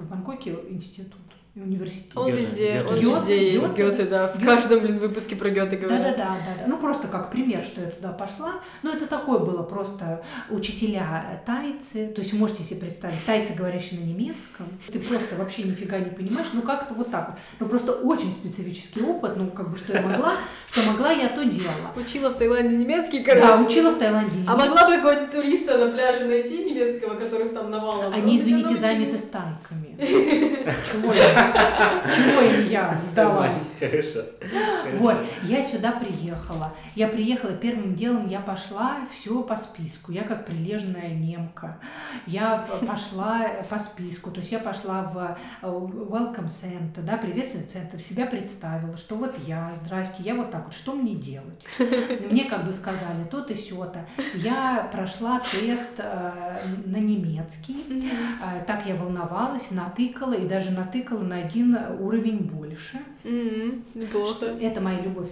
в Бангкоке институт и университет. Он Гёте, везде, он Гёте. везде есть Гёте. Гёте, да. В Гёте. каждом, блин, выпуске про Гёте говорят. да, да, да. Ну просто как пример, что я туда пошла. Ну это такое было просто учителя тайцы. То есть вы можете себе представить, тайцы, говорящие на немецком. Ты просто вообще нифига не понимаешь. Ну как-то вот так вот. Ну просто очень специфический опыт. Ну как бы что я могла, что могла, я то делала. Учила в Таиланде немецкий, короче. Да, учила в Таиланде. А могла бы какого-нибудь туриста на пляже найти немецкого, которых там навалом? Они, тебя извините, заняты стайками. Чего я? Чего им я сдалась? Хорошо. Вот, я сюда приехала. Я приехала, первым делом я пошла все по списку. Я как прилежная немка. Я пошла по списку. То есть я пошла в э, welcome center, да, приветственный центр, себя представила, что вот я, здрасте, я вот так вот, что мне делать? Мне как бы сказали то-то и сё-то. Я прошла тест э, на немецкий. Э, Так я волновалась, натыкала и даже натыкала на один уровень больше. Неплохо. Это моя любовь,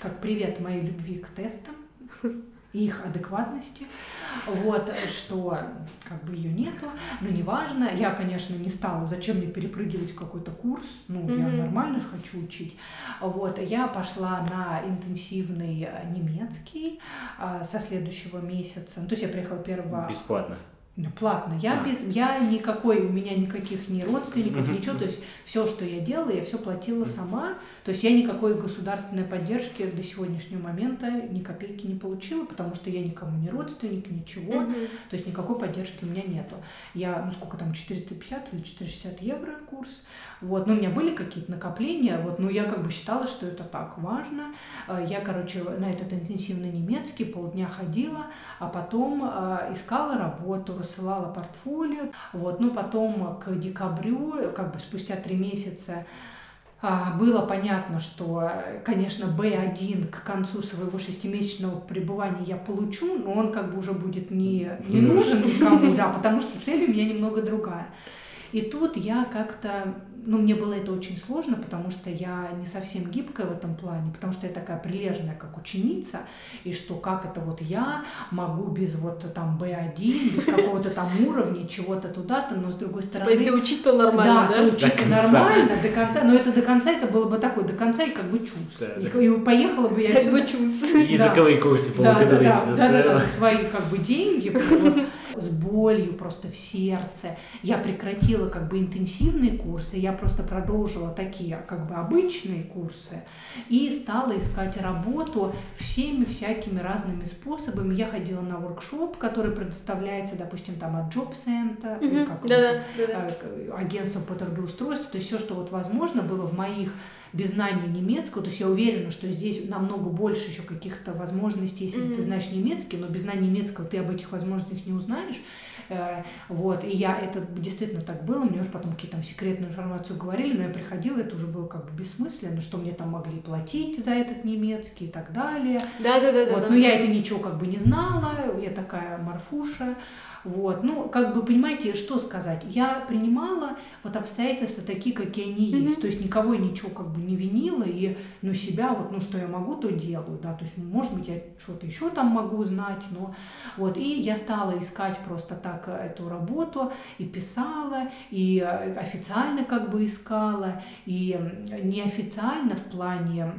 как привет моей любви к тестам и их адекватности. Вот, что как бы ее нету, но неважно. Я, конечно, не стала, зачем мне перепрыгивать в какой-то курс, ну, я Мгм. нормально же хочу учить. Вот, я пошла на интенсивный немецкий а, со следующего месяца. Ну, то есть я приехала первого Бесплатно. Ну, платно. Я без, я никакой, у меня никаких ни родственников, ничего. То есть все, что я делала, я все платила сама. То есть я никакой государственной поддержки до сегодняшнего момента ни копейки не получила, потому что я никому не родственник, ничего. Мгм. То есть никакой поддержки у меня нету. Я, ну сколько там, 450 или 460 евро курс. Вот, ну у меня были какие-то накопления, вот, но я как бы считала, что это так важно. Э, Я, короче, на этот интенсивный немецкий полдня ходила, а потом э, искала работу, рассылала портфолио. Вот, ну потом к декабрю, как бы спустя три месяца, а, было понятно, что, э, конечно, B1 к концу своего шестимесячного пребывания я получу, но он как бы уже будет не, не Не нужен никому, да, потому что цель у меня немного другая. И тут я как-то, ну, мне было это очень сложно, потому что я не совсем гибкая в этом плане, потому что я такая прилежная, как ученица, и что как это вот я могу без вот там B1, без какого-то там уровня, чего-то туда-то, но с другой Типа, стороны... если учить, то нормально, да, да? то учить До конца. нормально, до конца, но это до конца, это было бы такое, до конца и как бы чувств. Да, и, да. и поехала бы я Как сюда- бы чувств. Языковые курсы да, да, да, да, да, за свои как бы деньги, вот, с болью просто в сердце. Я прекратила как бы интенсивные курсы, я просто продолжила такие как бы обычные курсы и стала искать работу всеми всякими разными способами. Я ходила на воркшоп, который предоставляется, допустим, там от Job Center, Мгм. как он Да-да. да-да. э, агентством по трудоустройству, то есть все, что вот возможно было в моих без знания немецкого, то есть я уверена, что здесь намного больше еще каких-то возможностей, если Мгм. ты знаешь немецкий, но без знания немецкого ты об этих возможностях не узнаешь. Э, Вот, и я, это действительно так было, мне уже потом какие-то там секретную информацию говорили, но я приходила, это уже было как бы бессмысленно, что мне там могли платить за этот немецкий и так далее. Да-да-да. Вот, но я это ничего как бы не знала, я такая Марфуша. Вот, ну, как бы, понимаете, что сказать? Я принимала вот обстоятельства такие, какие они Мгм. есть. То есть никого и ничего как бы не винила, и, ну, себя, вот, ну, что я могу, то делаю, да. То есть, может быть, я что-то еще там могу знать, но вот. И я стала искать просто так э, эту работу, и писала, и э, официально как бы искала, и неофициально в плане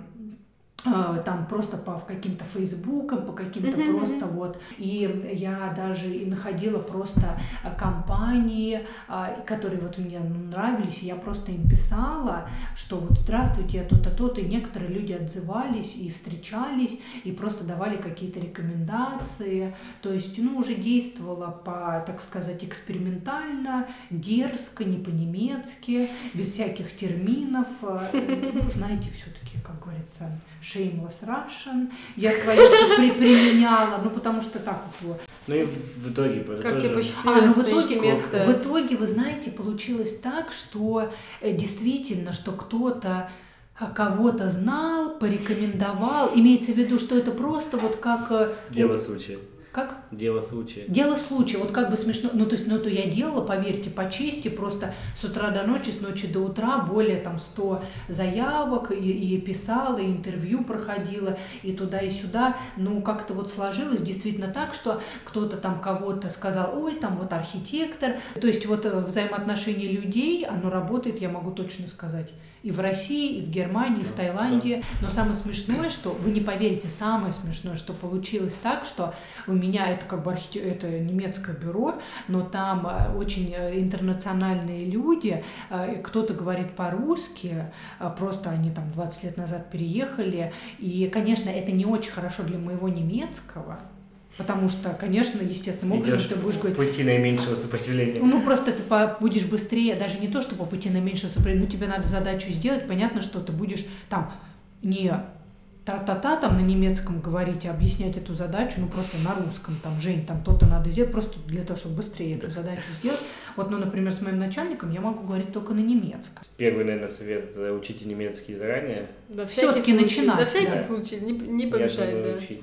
там просто по каким-то фейсбукам, по каким-то Мгм, просто вот. И я даже и находила просто а, компании, а, которые вот мне ну, нравились, и я просто им писала, что вот здравствуйте, я то-то, то-то, и некоторые люди отзывались и встречались, и просто давали какие-то рекомендации, то есть, ну, уже действовала по, так сказать, экспериментально, дерзко, не по-немецки, без всяких терминов, ну, знаете, все-таки, как говорится, shameless Russian, я свои при, применяла, ну потому что так вот. Ну и в итоге Как тоже... тебе А, посчастливилось ну в итоге, место? в итоге, вы знаете, получилось так, что э, действительно, что кто-то а, кого-то знал, порекомендовал, имеется в виду, что это просто вот как... э, Дело случая. Как? Дело случая. Дело случая, вот как бы смешно, ну то есть, ну это я делала, поверьте, по чести, просто с утра до ночи, с ночи до утра более там 100 заявок, и, и писала, и интервью проходила, и туда, и сюда, ну как-то вот сложилось действительно так, что кто-то там кого-то сказал, ой, там вот архитектор, то есть вот э, взаимоотношение людей, оно работает, я могу точно сказать. И в России, и в Германии, и в Таиланде. Но самое смешное, что вы не поверите, самое смешное, что получилось так, что у меня это как бы архите... это немецкое бюро, но там э, очень э, интернациональные люди, э, кто-то говорит по-русски, просто они там 20 лет назад переехали, и, конечно, это не очень хорошо для моего немецкого, потому что, конечно, естественным образом Идешь ты будешь говорить, пути наименьшего сопротивления. ну, просто ты по- будешь быстрее, даже не то, чтобы пойти на меньшее сопротивление, ну, тебе надо задачу сделать, понятно, что ты будешь там не та-та-та там на немецком говорить, а объяснять эту задачу, ну, просто на русском, там, Жень, там то-то надо сделать, просто для того, чтобы быстрее эту Да. задачу сделать. Вот, ну, например, с моим начальником я могу говорить только на немецком. Первый, наверное, совет – учите немецкий заранее. Да, случай, начинать, На всякий да. случай, не, не Я помешает, думаю, да. учить.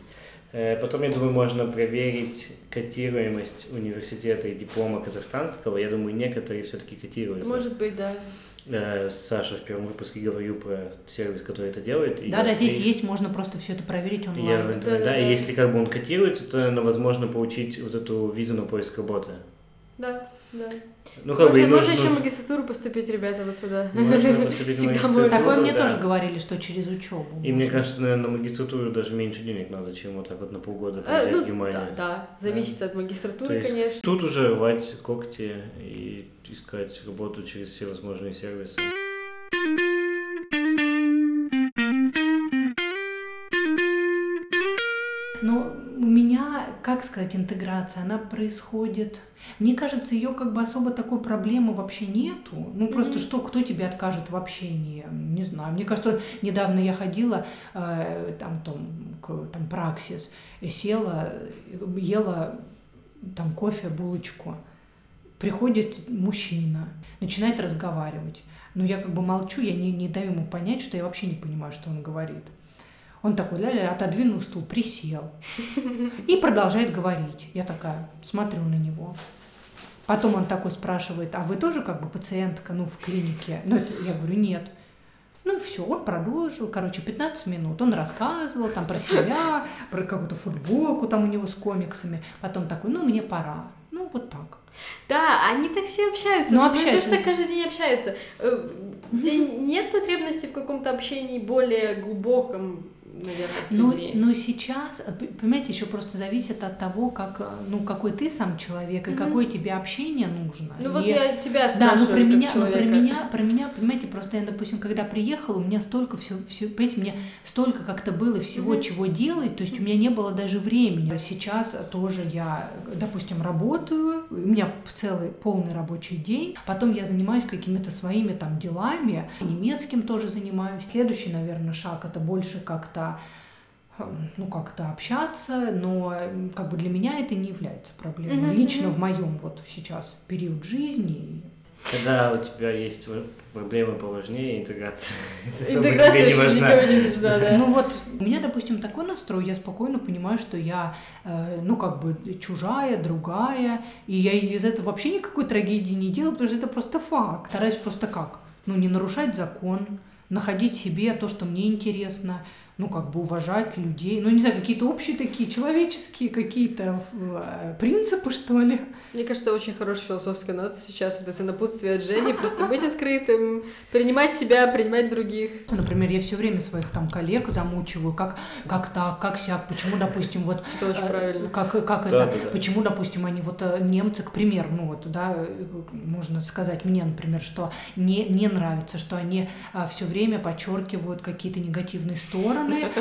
Э, Потом, я думаю, можно проверить котируемость университета и диплома казахстанского. Я думаю, некоторые все-таки котируются. Может быть, да. Э, Саша в первом выпуске говорил про сервис, который это делает. и Да-да, я- здесь и- есть, можно просто все это проверить и Я в онлайн. интернете, да, Да-да-да. и если как бы он котируется, то, наверное, возможно получить вот эту визу на поиск работы. Да, да. Ну, как бы можно и можно нужно- еще в магистратуру поступить, ребята, вот сюда. Можно поступить в Всегда магистратуру, можно. Такое мне да. тоже говорили, что через учебу. И мне кажется, наверное, на магистратуру даже меньше денег надо, чем вот так вот на полгода А, приезжать ну, в Германию. да, да, зависит от То магистратуры, есть конечно. Тут уже рвать когти и искать работу через все возможные сервисы. Но у меня, как сказать, интеграция, она происходит. Мне кажется, ее как бы особо такой проблемы вообще нету. Ну просто Мгм. что, кто тебе откажет в общении? Не знаю. Мне кажется, недавно я ходила э, там, там, к- там праксис, и села, э, ела там кофе, булочку. Приходит мужчина, начинает разговаривать. Но я как бы молчу, я не, не даю ему понять, что я вообще не понимаю, что он говорит. Он такой, ля-ля, отодвинул стул, присел и продолжает говорить. Я такая смотрю на него. Потом он такой спрашивает, а вы тоже как бы пациентка, ну, в клинике? Ну, это, я говорю, нет. Ну, все, он продолжил, короче, 15 минут. Он рассказывал там про себя, про какую-то футболку там у него с комиксами. Потом такой, ну, мне пора. Ну, вот так. Да, они так все общаются. Ну, общаются. тоже так каждый день общаются. Э, Где нет потребности в каком-то общении более глубоком, наверное, с Но, людьми. но сейчас, понимаете, еще просто зависит от того, как, ну, какой ты сам человек и Мгм. какое тебе общение нужно. Ну вот И- я тебя Да, спрашиваю, но про как меня, но про меня, про меня, понимаете, просто я, допустим, когда приехала, у меня столько все, все, понимаете, мне столько как-то было всего, Мгм. чего делать, то есть у меня не было даже времени. Сейчас тоже я, допустим, работаю, у меня целый полный рабочий день, потом я занимаюсь какими-то своими там делами, немецким тоже занимаюсь. Следующий, наверное, шаг это больше как-то эм, ну, как-то общаться, но как бы для меня это не является проблемой. Мгм, Лично в моем вот сейчас период жизни Когда у тебя есть проблемы поважнее, интеграция. Интеграция не важна. не нужна, да. Ну вот, у меня, допустим, такой настрой, я спокойно понимаю, что я, э, ну, как бы чужая, другая, и я из этого вообще никакой трагедии не делаю, потому что это просто факт. Стараюсь просто как? Ну, не нарушать закон, находить себе то, что мне интересно, ну, как бы уважать людей, ну, не знаю, какие-то общие такие человеческие какие-то э, принципы, что ли. Мне кажется, очень хорошая философская нота сейчас, вот это напутствие от Жени, просто быть открытым, принимать себя, принимать других. Например, я все время своих там коллег замучиваю, как, как так, как сяк, почему, допустим, вот Это очень Э, правильно. Как, как Да, это, да, да. почему, допустим, они вот э, немцы, к примеру, ну вот, да, можно сказать мне, например, что не, не нравится, что они все время подчеркивают какие-то негативные стороны стороны,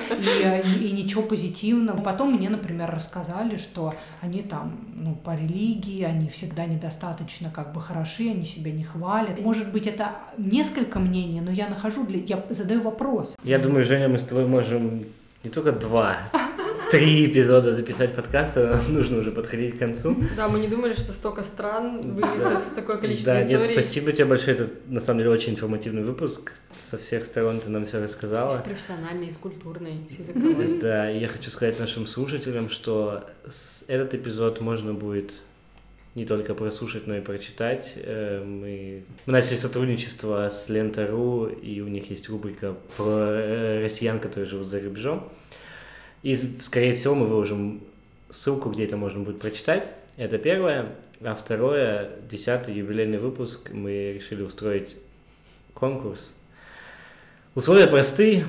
и, и ничего позитивного. Потом мне, например, рассказали, что они там, ну, по религии, они всегда недостаточно как бы хороши, они себя не хвалят. Может быть, это несколько мнений, но я нахожу, для... я задаю вопрос. Я думаю, Женя, мы с тобой можем не только два, три эпизода записать подкаста, нужно уже подходить к концу. Да, мы не думали, что столько стран выльется в такое количество Да, историй. нет, спасибо тебе большое, это на самом деле очень информативный выпуск, со всех сторон ты нам все С рассказала. профессиональной, с культурной, с языковой. Да, и я хочу сказать нашим слушателям, что с- этот эпизод можно будет не только прослушать, но и прочитать. Э, Мы, мы начали сотрудничество с Лента.ру, и у них есть рубрика про э, россиян, которые живут за рубежом. И, скорее всего, мы выложим ссылку, где это можно будет прочитать. Это первое. А второе, десятый юбилейный выпуск, мы решили устроить конкурс. Условия простые,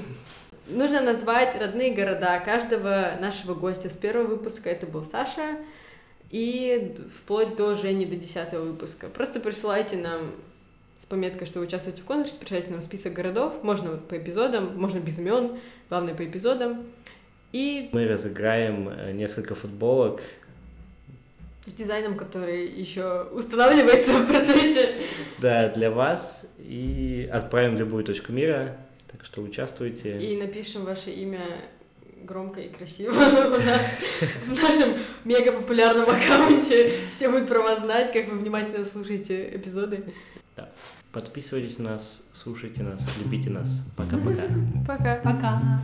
Нужно назвать родные города каждого нашего гостя. С первого выпуска это был Саша, и вплоть до Жени до десятого выпуска. Просто присылайте нам с пометкой, что вы участвуете в конкурсе, присылайте нам список городов, можно вот по эпизодам, можно без имен, главное по эпизодам. И Мы разыграем э, несколько футболок. с дизайном, который еще устанавливается в процессе. Да, для вас. И отправим в любую точку мира. Так что участвуйте. И напишем ваше имя громко и красиво у нас в нашем мега популярном аккаунте. Все будут про вас знать, как вы внимательно слушаете эпизоды. Подписывайтесь на нас, слушайте нас, любите нас. Пока-пока. Пока. Пока.